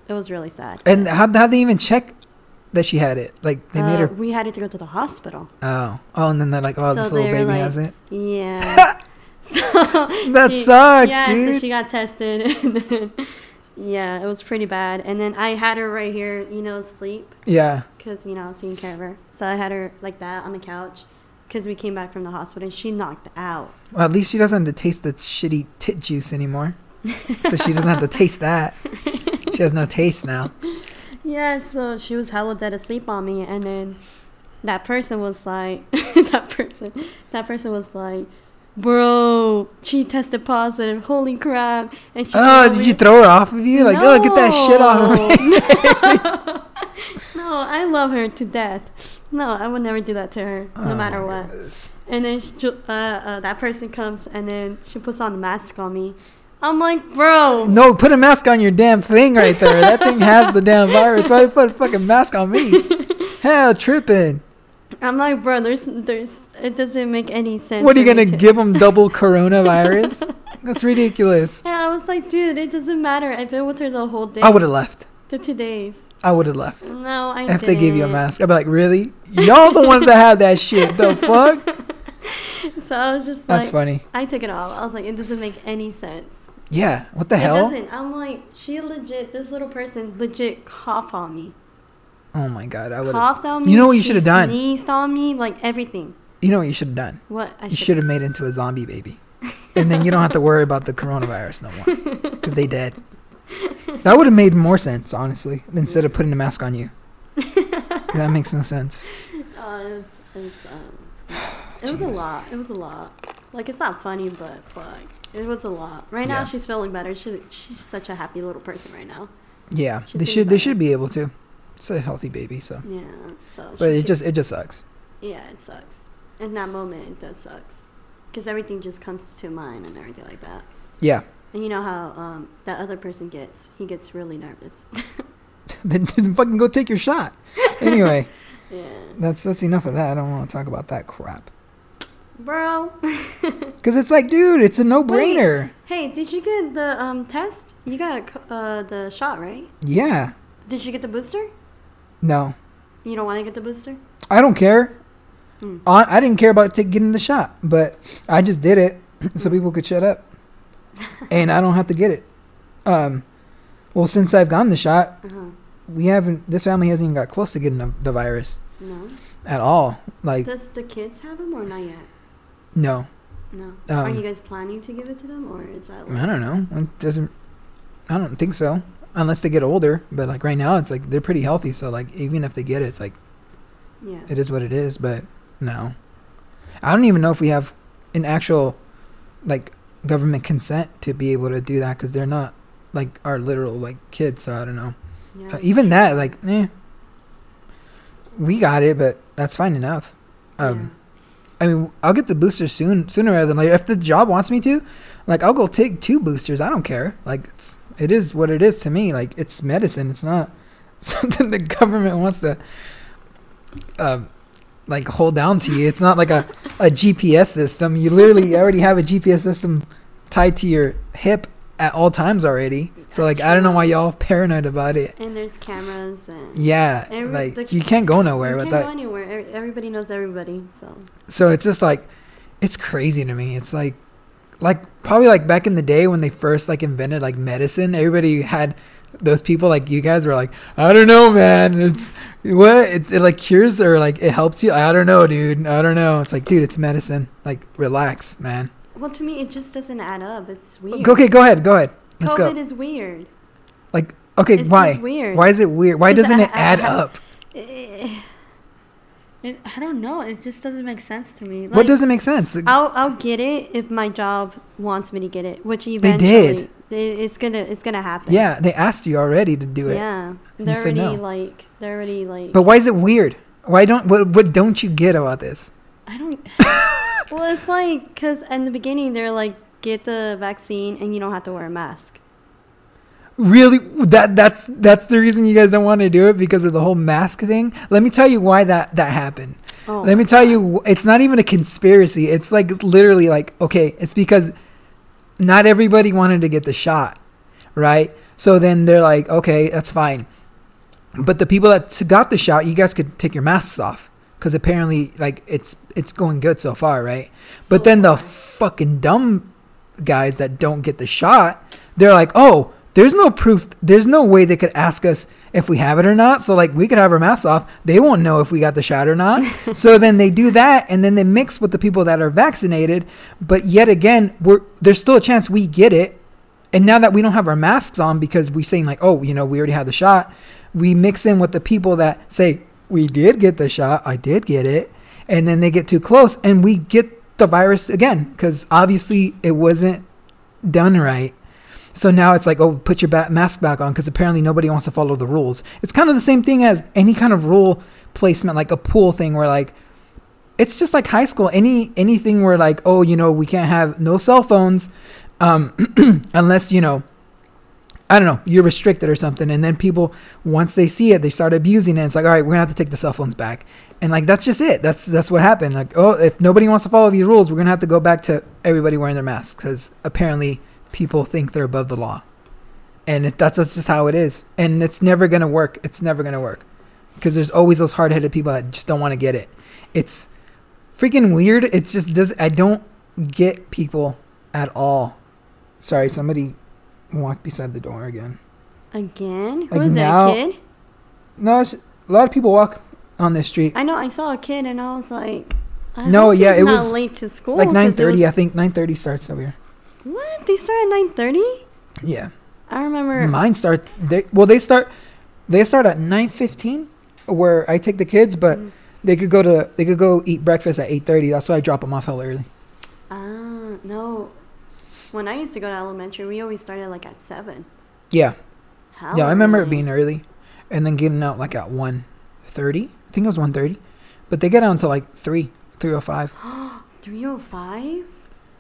It was really sad. And how how'd they even check that she had it? Like they made Uh, her. We had it to go to the hospital. Oh, oh, and then they're like, oh, So this little baby like- has it. Yeah. so That she- sucks, yeah, dude. so she got tested. And then, yeah, it was pretty bad. And then I had her right here, you know, sleep yeah. because you know I was taking care of her. So I had her like that on the couch because we came back from the hospital and she knocked out. Well, at least she doesn't have to taste that shitty tit juice anymore. so she doesn't have to taste that. She has no taste now. Yeah, so she was hella dead asleep on me, and then that person was like, that person, that person was like, bro, she tested positive. Holy crap! And she Oh, did me- you throw her off of you? Like, oh, get that shit off of me. no, I love her to death. No, I would never do that to her, no Oh, matter what. goodness. And then she, uh, uh, that person comes, and then she puts on the mask on me. I'm like, bro, No, put a mask on your damn thing right there. That thing has the damn virus. Why you put a fucking mask on me? Hell, tripping. I'm like, bro, there's, there's, it doesn't make any sense. What are you gonna to- give them double coronavirus? That's ridiculous. Yeah, I was like, dude, it doesn't matter. I've been with her the whole day. I would have left. The two days. I would have left. No, I If they gave you a mask, I'd be like, really? Y'all the ones that have that shit. The fuck? So I was just That's like, funny. I took it off. I was like, it doesn't make any sense. Yeah. What the it hell? It doesn't. I'm like, she legit, this little person legit coughed on me. Oh my god, I would. Coughed on me. You know what you should have done? Sneezed on me, like everything. You know what you should have done? What? I You should have made into a zombie baby, and then you don't have to worry about the coronavirus no more because they dead. That would have made more sense, honestly, instead of putting a mask on you. that makes no sense. Uh, it's, it's, um, it was a lot. It was a lot. Like, it's not funny, but fuck. It was a lot. Right now, Yeah. she's feeling better. She, she's such a happy little person right now. Yeah, She's they should. They should be able to. It's a healthy baby, so. Yeah. So. But it should- just it just sucks. Yeah, it sucks. In that moment, it does sucks. Because everything just comes to mind and everything like that. Yeah. And you know how um, that other person gets. He gets really nervous. then, then fucking go take your shot. Anyway, yeah. that's that's enough of that. I don't want to talk about that crap. Bro. Cause it's like, dude, it's a no brainer. Hey, did you get the um, test? You got uh, the shot, right? Yeah. Did you get the booster? No, You don't want to get the booster? I don't care. Hmm. I, I didn't care about take, getting the shot, but I just did it so people could shut up, and I don't have to get it. Um, well, since I've gotten the shot, Uh-huh. we haven't. This family hasn't even got close to getting the, the virus No. at all. Like, Does the kids have them or not yet? no, No. Are Um, you guys planning to give it to them or is that I don't know. It doesn't. I don't think so, unless they get older. But like right now, it's like they're pretty healthy. So like even if they get it, it's like Yeah. it is what it is. But no, I don't even know if we have an actual like government consent to be able to do that because they're not like our literal like kids. So I don't know. yeah. Uh, even that, like, eh, we got it, but that's fine enough. Um, I mean, I'll get the booster soon, sooner rather than later. If the job wants me to, like, I'll go take two boosters. I don't care. Like, it's it is what it is to me. Like, it's medicine. It's not something the government wants to, um, like hold down to you. It's not like a a GPS system. You literally already have a GPS system tied to your hip at all times already. So like, That's I don't know why y'all paranoid about it. And there's cameras and Yeah, Every- like the- you can't go nowhere you can't that. go anywhere. Everybody knows everybody. So so it's just like it's crazy to me it's like like probably like back in the day when they first like invented like medicine everybody had those people like you guys were like i don't know man. It's what? It's, it like cures or like it helps you? I don't know dude. I don't know. It's like dude it's medicine. Like relax man. Well, to me, it just doesn't add up. It's weird. okay go ahead go ahead. Let's COVID go is weird. like okay It's why? weird. why is it weird? Why doesn't I- it add I- up? Eh, It, I don't know. It just doesn't make sense to me. what doesn't make sense I'll I'll get it if my job wants me to get it, which They did. it- it's gonna it's gonna happen. yeah they asked you already to do it Yeah, they're already no. like they're already like. but why is it weird why don't what, what don't you get about this I don't. well, it's like because in the beginning they're like get the vaccine and you don't have to wear a mask. Really? That that's that's the reason you guys don't want to do it because of the whole mask thing. Let me tell you why that that happened. Oh Let me tell God. you, it's not even a conspiracy. It's like literally like okay, it's because not everybody wanted to get the shot, right? So then they're like, okay, that's fine. But the people that got the shot, you guys could take your masks off because apparently, like, it's it's going good so far, right? but then the fucking dumb guys that don't get the shot, they're like, oh, there's no proof. There's no way they could ask us if we have it or not. So like, we could have our masks off. They won't know if we got the shot or not. so then they do that, and then they mix with the people that are vaccinated. But yet again, we're there's still a chance we get it. And now that we don't have our masks on because we're saying like, oh, you know, we already had the shot, we mix in with the people that say we did get the shot, I did get it, and then they get too close, and we get the virus again because obviously it wasn't done right. So now it's like, oh, put your ba- mask back on because apparently nobody wants to follow the rules. It's kind of the same thing as any kind of rule placement, like a pool thing, where like it's just like high school. Any anything where like, oh, you know, we can't have no cell phones, um, unless you know, I don't know, you're restricted or something. And then people, once they see it, they start abusing it. It's like, all right, we're gonna have to take the cell phones back. And like that's just it. That's that's what happened. Like, oh, if nobody wants to follow these rules, we're gonna have to go back to everybody wearing their masks because apparently people think they're above the law, and it, that's, that's just how it is. And it's never gonna work. It's never gonna work because there's always those hard-headed people that just don't want to get it. It's freaking weird. It's just does I don't get people at all. Sorry, somebody walked beside the door again. Again? Who Like is now-? A kid? No, it's, a lot of people walk on this street. I know. I saw a kid, and I was like, I No, yeah, it not was late to school. Like 9:30. I think 9:30 starts over here. What? They start at nine thirty? Yeah. I remember. Mine start they well they start they start at 9:15 where I take the kids but Mm. they could go to they could go eat breakfast at 8:30. That's why I drop them off hell early. Ah, no. When I used to go to elementary, we always started like at seven. Yeah. How yeah, I remember it being early and then getting out like at 1:30. I think it was 1:30. But they get out until like 3 3:05. three oh five.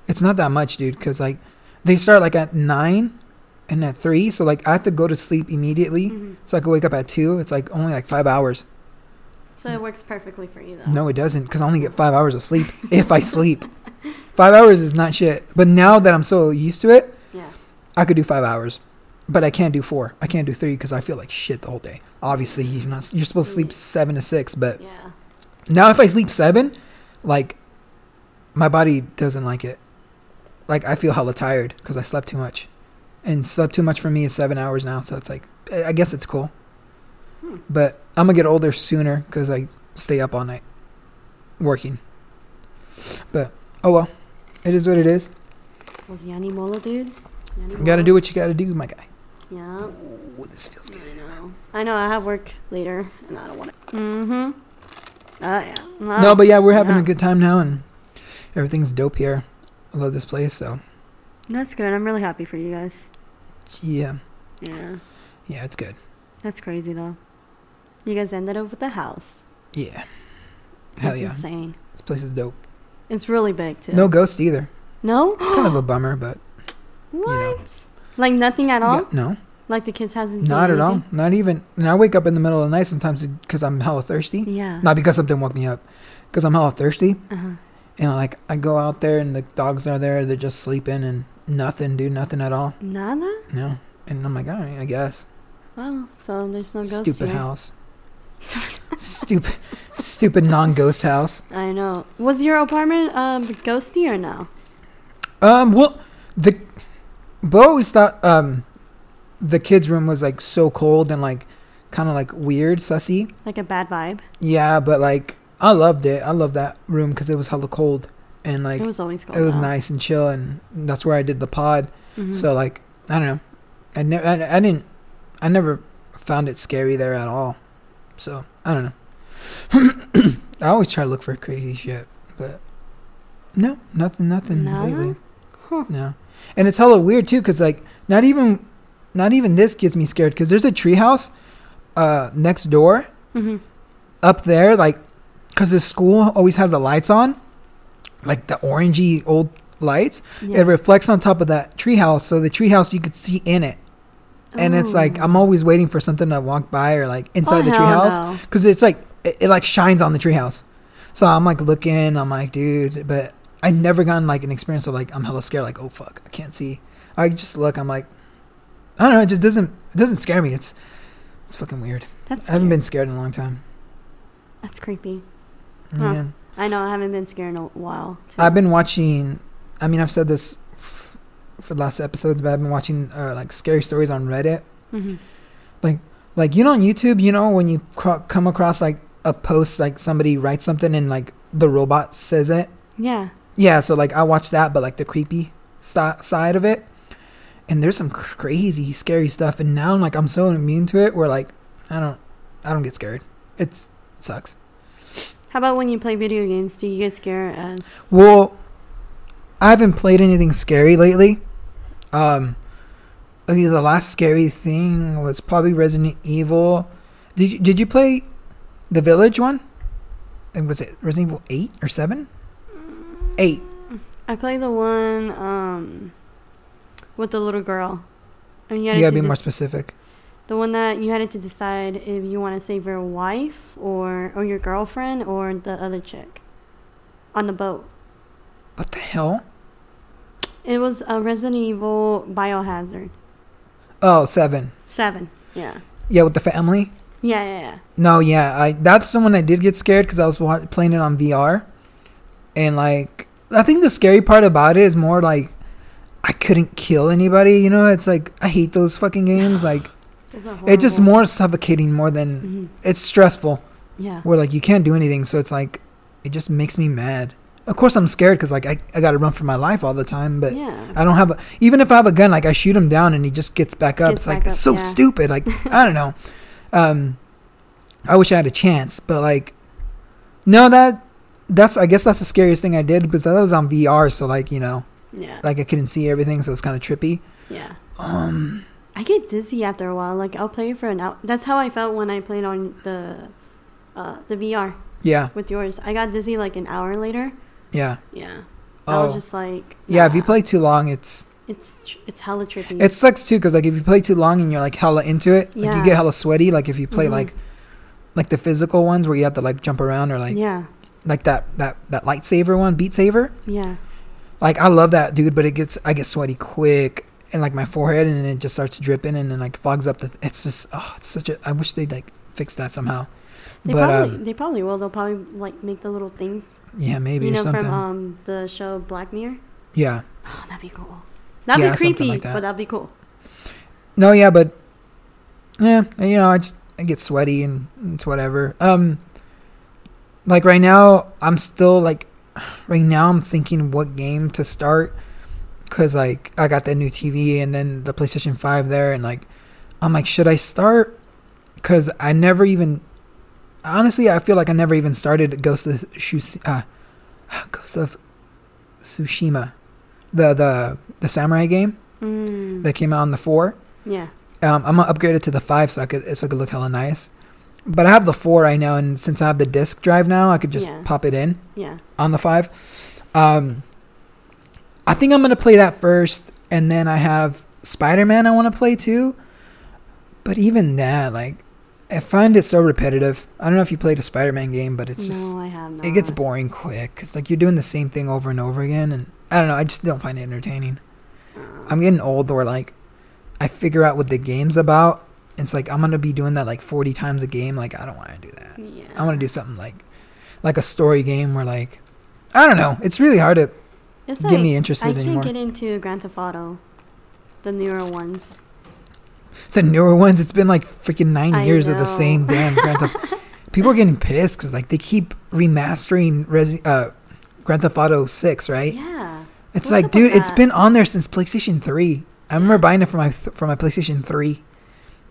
It's not that much, dude, cuz like they start like at 9 and at 3, so like I have to go to sleep immediately Mhm. so I can wake up at 2. It's like only like 5 hours. So it works perfectly for you, though. No, it doesn't, because I only get five hours of sleep if I sleep. Five hours is not shit. But now that I'm so used to it, Yeah. I could do five hours, but I can't do four. I can't do three because I feel like shit the whole day. Obviously, you're not. You're supposed to sleep seven to six, but Yeah. now if I sleep seven, like my body doesn't like it. Like I feel hella tired because I slept too much, and slept too much for me is seven hours now. So it's like I guess it's cool, Hmm. but I'm gonna get older sooner because I stay up all night working. But oh well, it is what it is. Was Yanni Molo, dude? Yanni You gotta do what you gotta do, my guy. Yeah. Ooh, this feels good. I know. I know. I have work later, and I don't want to. Mm-hmm. Oh yeah. No, but yeah, we're having Yeah. a good time now, and everything's dope here. I love this place, so That's good. I'm really happy for you guys. yeah, Yeah. yeah, it's good. That's crazy though. You guys ended up with a house. Yeah, hell That's yeah, insane. this place is dope. It's really big too. No ghost either. No. It's kind of a bummer, but what? Like nothing at all. yeah, no, Like the kids hasn't. seen not at all. Not even. And I wake up in the middle of the night sometimes because I'm hella thirsty. Yeah. Not because something woke me up, because I'm hella thirsty. Uh-huh. And like I go out there and the dogs are there, they're just sleeping and nothing, do nothing at all. Nada. No. And I'm like, all right, I guess. Wow. So there's no ghost. Stupid here. house. stupid, stupid non-ghost house. I know. Was your apartment um ghosty or no? Um, well, the Bo always thought um the kids' room was like so cold and like kind of like weird, sussy. Like a bad vibe. Yeah, but like I loved it. I loved that room because it was hella cold and like it was always cold. it was out. nice and chill, and that's where I did the pod. Mhm. So like I don't know, I never, I, I didn't, I never found it scary there at all. So I don't know. I always try to look for crazy shit, but no, nothing, nothing Nada? lately. Huh. No, and it's hella weird too, cause like not even, not even this gets me scared, cause there's a treehouse, uh, next door Mhm. up there, like, cause the school always has the lights on, like the orangey old lights. Yeah. It reflects on top of that treehouse, so the treehouse you could see in it. and it's oh. like I'm always waiting for something to walk by or like inside Oh, the treehouse no. because it's like it, it like shines on the treehouse. So I'm like looking, I'm like, dude, but I never gotten like an experience of like I'm hella scared, like oh fuck, I can't see. I just look, I'm like, I don't know, it just doesn't it doesn't scare me. It's it's fucking weird. That's I haven't been scared in a long time. That's creepy. Huh. Yeah. I know. I haven't been scared in a while. too. I've been watching. I mean, I've said this f- for the last episodes, but I've been watching uh, like scary stories on Reddit. Mhm. Like you know, on YouTube, you know, when you come across like a post, like somebody writes something and like the robot says it. Yeah. Yeah, so like I watched that, but like the creepy si- side of it, and there's some crazy, scary stuff. And now, I'm like I'm so immune to it, where like I don't, I don't get scared. It's it sucks. How about when you play video games? Do you get scared as? Well, I haven't played anything scary lately. Um, I think the last scary thing was probably Resident Evil. Did you, did you play the Village one? And was it Resident Evil eight or seven? Eight. I play the one um with the little girl. And you You gotta to be more specific. The one that you had to decide if you want to save your wife or or your girlfriend or the other chick on the boat. What the hell? It was a Resident Evil Biohazard Oh, seven. seven. Yeah. Yeah, with the family. Yeah, yeah, yeah. No, yeah, I that's the one I did get scared because I was wa- playing it on VR, and like I think the scary part about it is more like I couldn't kill anybody. You know, it's like I hate those fucking games. Like it's just more suffocating more than Mhm. it's stressful. Yeah. Where like you can't do anything, so it's like it just makes me mad. Of course, I'm scared because like I I got to run for my life all the time, but. yeah. I don't have a, even if I have a gun, like I shoot him down and he just gets back up. Gets it's like back it's up, so yeah. stupid. Like I don't know. Um, I wish I had a chance, but like, no, that that's I guess that's the scariest thing I did because that was on VR, so like you know, Yeah. like I couldn't see everything, so it's kind of trippy. Yeah. Um, I get dizzy after a while. Like I'll play for an hour. That's how I felt when I played on the uh, the VR yeah, with yours. I got dizzy like an hour later. yeah, Yeah. I was Oh. just like. yeah. If you play too long, it's it's tr- it's hella trippy. it sucks too because like if you play too long and you're like hella into it, like Yeah. you get hella sweaty. Like if you play Mhm. like like the physical ones where you have to like jump around or like yeah. like that that that lightsaber one, Beat Saber. Yeah. Like I love that dude, but it gets I get sweaty quick and like my forehead and it just starts dripping and then like fogs up the. It's just oh, it's such a. I wish they'd like fix that somehow. They but probably um, they probably will. They'll probably like make the little things. yeah, maybe you or know something. from um the show Black Mirror. yeah, Oh, that'd be cool. That'd Yeah, be creepy, like that. but that'd be cool. no, yeah, but yeah, you know, I just I get sweaty and it's whatever. Um, like right now, I'm still like, right now I'm thinking what game to start, cause like I got that new TV and then the PlayStation Five there, and like I'm like, should I start? Cause I never even, honestly, I feel like I never even started Ghost of Shus- uh, Ghost of Tsushima, the the the samurai game Mm. that came out on the four. yeah. Um, I'm gonna upgrade it to the five so I could so it could look hella nice. But I have the four right now, and since I have the disc drive now, I could just Yeah. pop it in Yeah. on the five. Um, I think I'm gonna play that first, and then I have Spider Man I want to play too. But even that, like, I find it so repetitive. I don't know if you played a Spider Man game, but it's no, just I have not. it gets boring quick. Cause like you're doing the same thing over and over again, and I don't know. I just don't find it entertaining. Uh, I'm getting old where like I figure out what the game's about. It's like I'm gonna be doing that like 40 times a game. Like I don't want to do that. yeah. I want to do something like like a story game where like I don't know. It's really hard to It's get like, me I can't anymore. get into Grand Theft Auto, the newer ones. the newer ones. It's been like freaking nine I years of the same damn Grand Theft. People are getting pissed because like they keep remastering Resi- uh, Grand Theft Auto Six, right? Yeah. It's What's like, dude, with it's that? been on there since PlayStation Three. I remember buying it for my for my PlayStation Three,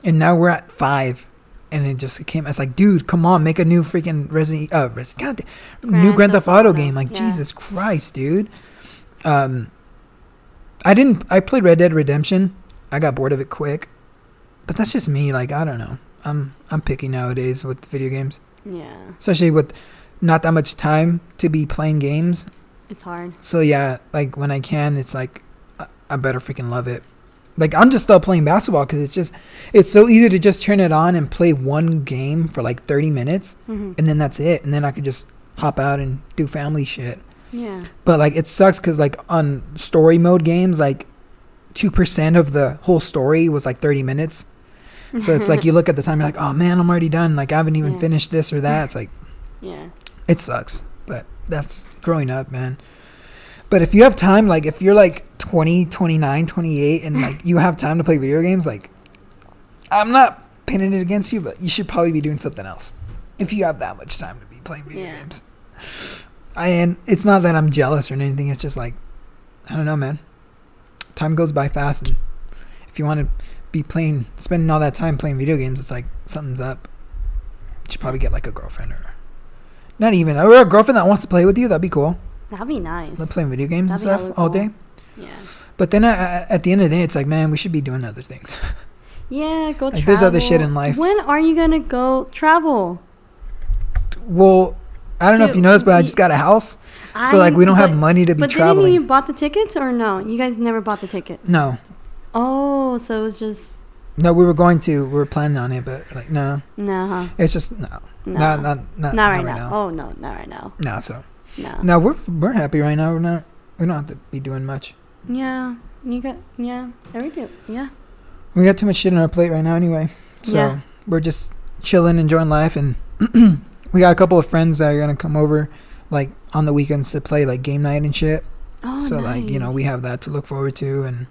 and now we're at five, and it just came. It's like, dude, come on, make a new freaking Resident uh Resident God, damn- new Grand Grand Theft Theft Auto Auto, game. Like yeah. Jesus Christ, dude. Um, I didn't. I played Red Dead Redemption. I got bored of it quick, but that's just me. Like I don't know. I'm I'm picky nowadays with video games, Yeah. especially with not that much time to be playing games. It's hard. So yeah, like when I can, it's like I, I better freaking love it. Like I'm just still playing basketball because it's just it's so easy to just turn it on and play one game for like 30 minutes hmm and then that's it and then I could just hop out and do family shit. Yeah. But like it sucks because like on story mode games like two percent of the whole story was like 30 minutes. So it's like you look at the time you're like oh man I'm already done like I haven't even Yeah. finished this or that. It's like yeah. it sucks but that's growing up man but if you have time like if you're like 20 29 28 and like you have time to play video games like i'm not pinning it against you but you should probably be doing something else if you have that much time to be playing video Yeah. games I, and it's not that i'm jealous or anything it's just like i don't know man time goes by fast and if you want to be playing spending all that time playing video games it's like something's up you should probably get like a girlfriend or not even or a girlfriend that wants to play with you that'd be cool That'd be nice. like playing video games That'd and stuff all cool. day Yeah. but then uh, at the end of the day it's like man we should be doing other things Yeah, go Like, travel. there's other shit in life. When are you gonna go travel? well i don't know if you know this but i just got a house so like we don't have money to be But traveling didn't you bought the tickets or no? You guys never bought the tickets. no Oh, so it was just no we were going to we were planning on it but like no no, huh? it's just no, No, not not not, not right now. Oh no, not right now. no so No. no we're we're happy right now we're not we don't have to be doing much Yeah, you got yeah. Everything. Yeah. we got too much shit on our plate right now anyway so Yeah. we're just chilling enjoying life and we got a couple of friends that are gonna come over like on the weekends to play like game night and shit. Oh, so like you know we have that to look forward to and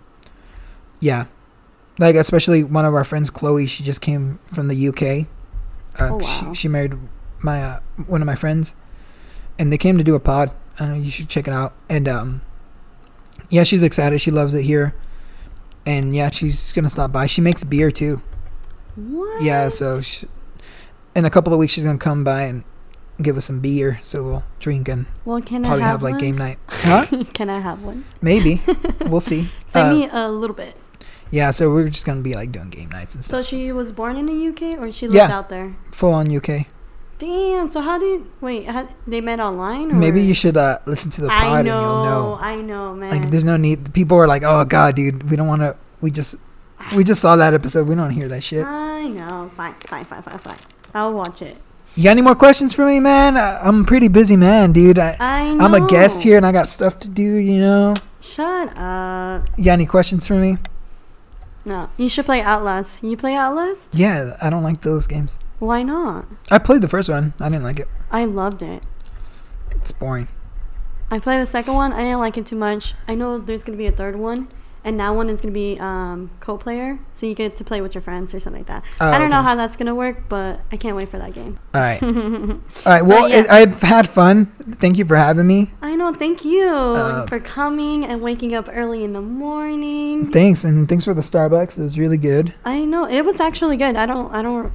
yeah. Like especially one of our friends chloe she just came from the uk uh, Oh, wow. she, she married my uh, one of my friends and they came to do a pod. I know you should check it out. And um yeah she's excited. She loves it here. And yeah she's gonna stop by. She makes beer too. What? yeah so she, in a couple of weeks she's gonna come by and give us some beer so we'll drink and Well, can probably I have, have, like game night huh can I have one? maybe we'll see Send Uh, me a little bit. Yeah, so we're just gonna be like doing game nights and stuff. So she was born in the UK or she lived Yeah. out there? Full on UK. Damn. So how did wait? How, they met online? Or? Maybe you should uh, listen to the pod I and know. you'll know. I know, man. Like, there's no need. People are like, "Oh God, dude, we don't want to." We just we just saw that episode. We don't hear that shit. I know. Fine, fine, fine, fine, fine. I'll watch it. You got any more questions for me, man? I, I'm a pretty busy man, dude. I, I know. I'm a guest here and I got stuff to do. You know. Shut up. You got any questions for me? No, you should play Outlast. You play Outlast? Yeah, I don't like those games. Why not? I played the first one. I didn't like it. I loved it. It's boring. I played the second one. I didn't like it too much. I know there's gonna be a third one, and now one is gonna be um, co-player, so you get to play with your friends or something like that. Oh, I don't know how that's gonna work, but I can't wait for that game. All right. All right. Well, yeah. it, I've had fun. Thank you for having me. I know. Thank you Uh, for coming and waking up early in the morning. Thanks, and thanks for the Starbucks. It was really good. I know it was actually good. I don't. I don't.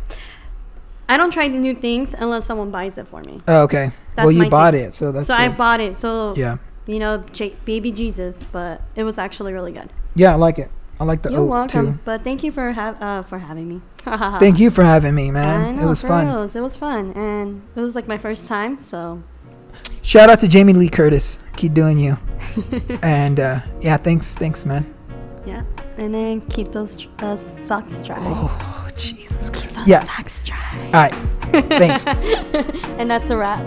I don't try new things unless someone buys it for me. Oh, okay. That's well, you bought thing. it, so that's so I bought it. So yeah, you know, J- baby Jesus, but it was actually really good. yeah, I like it. I like the You're oat welcome. too. But thank you for ha- uh, for having me. Thank you for having me, man. know, it was fun. reals. It was fun, and it was like my first time. So Shout out to Jamie Lee Curtis. Keep doing you. and uh, yeah, thanks, thanks, man. yeah, and then keep those uh, socks dry. Oh, Jesus Christ. Those Yeah. socks dry. All right. Thanks. and that's a wrap.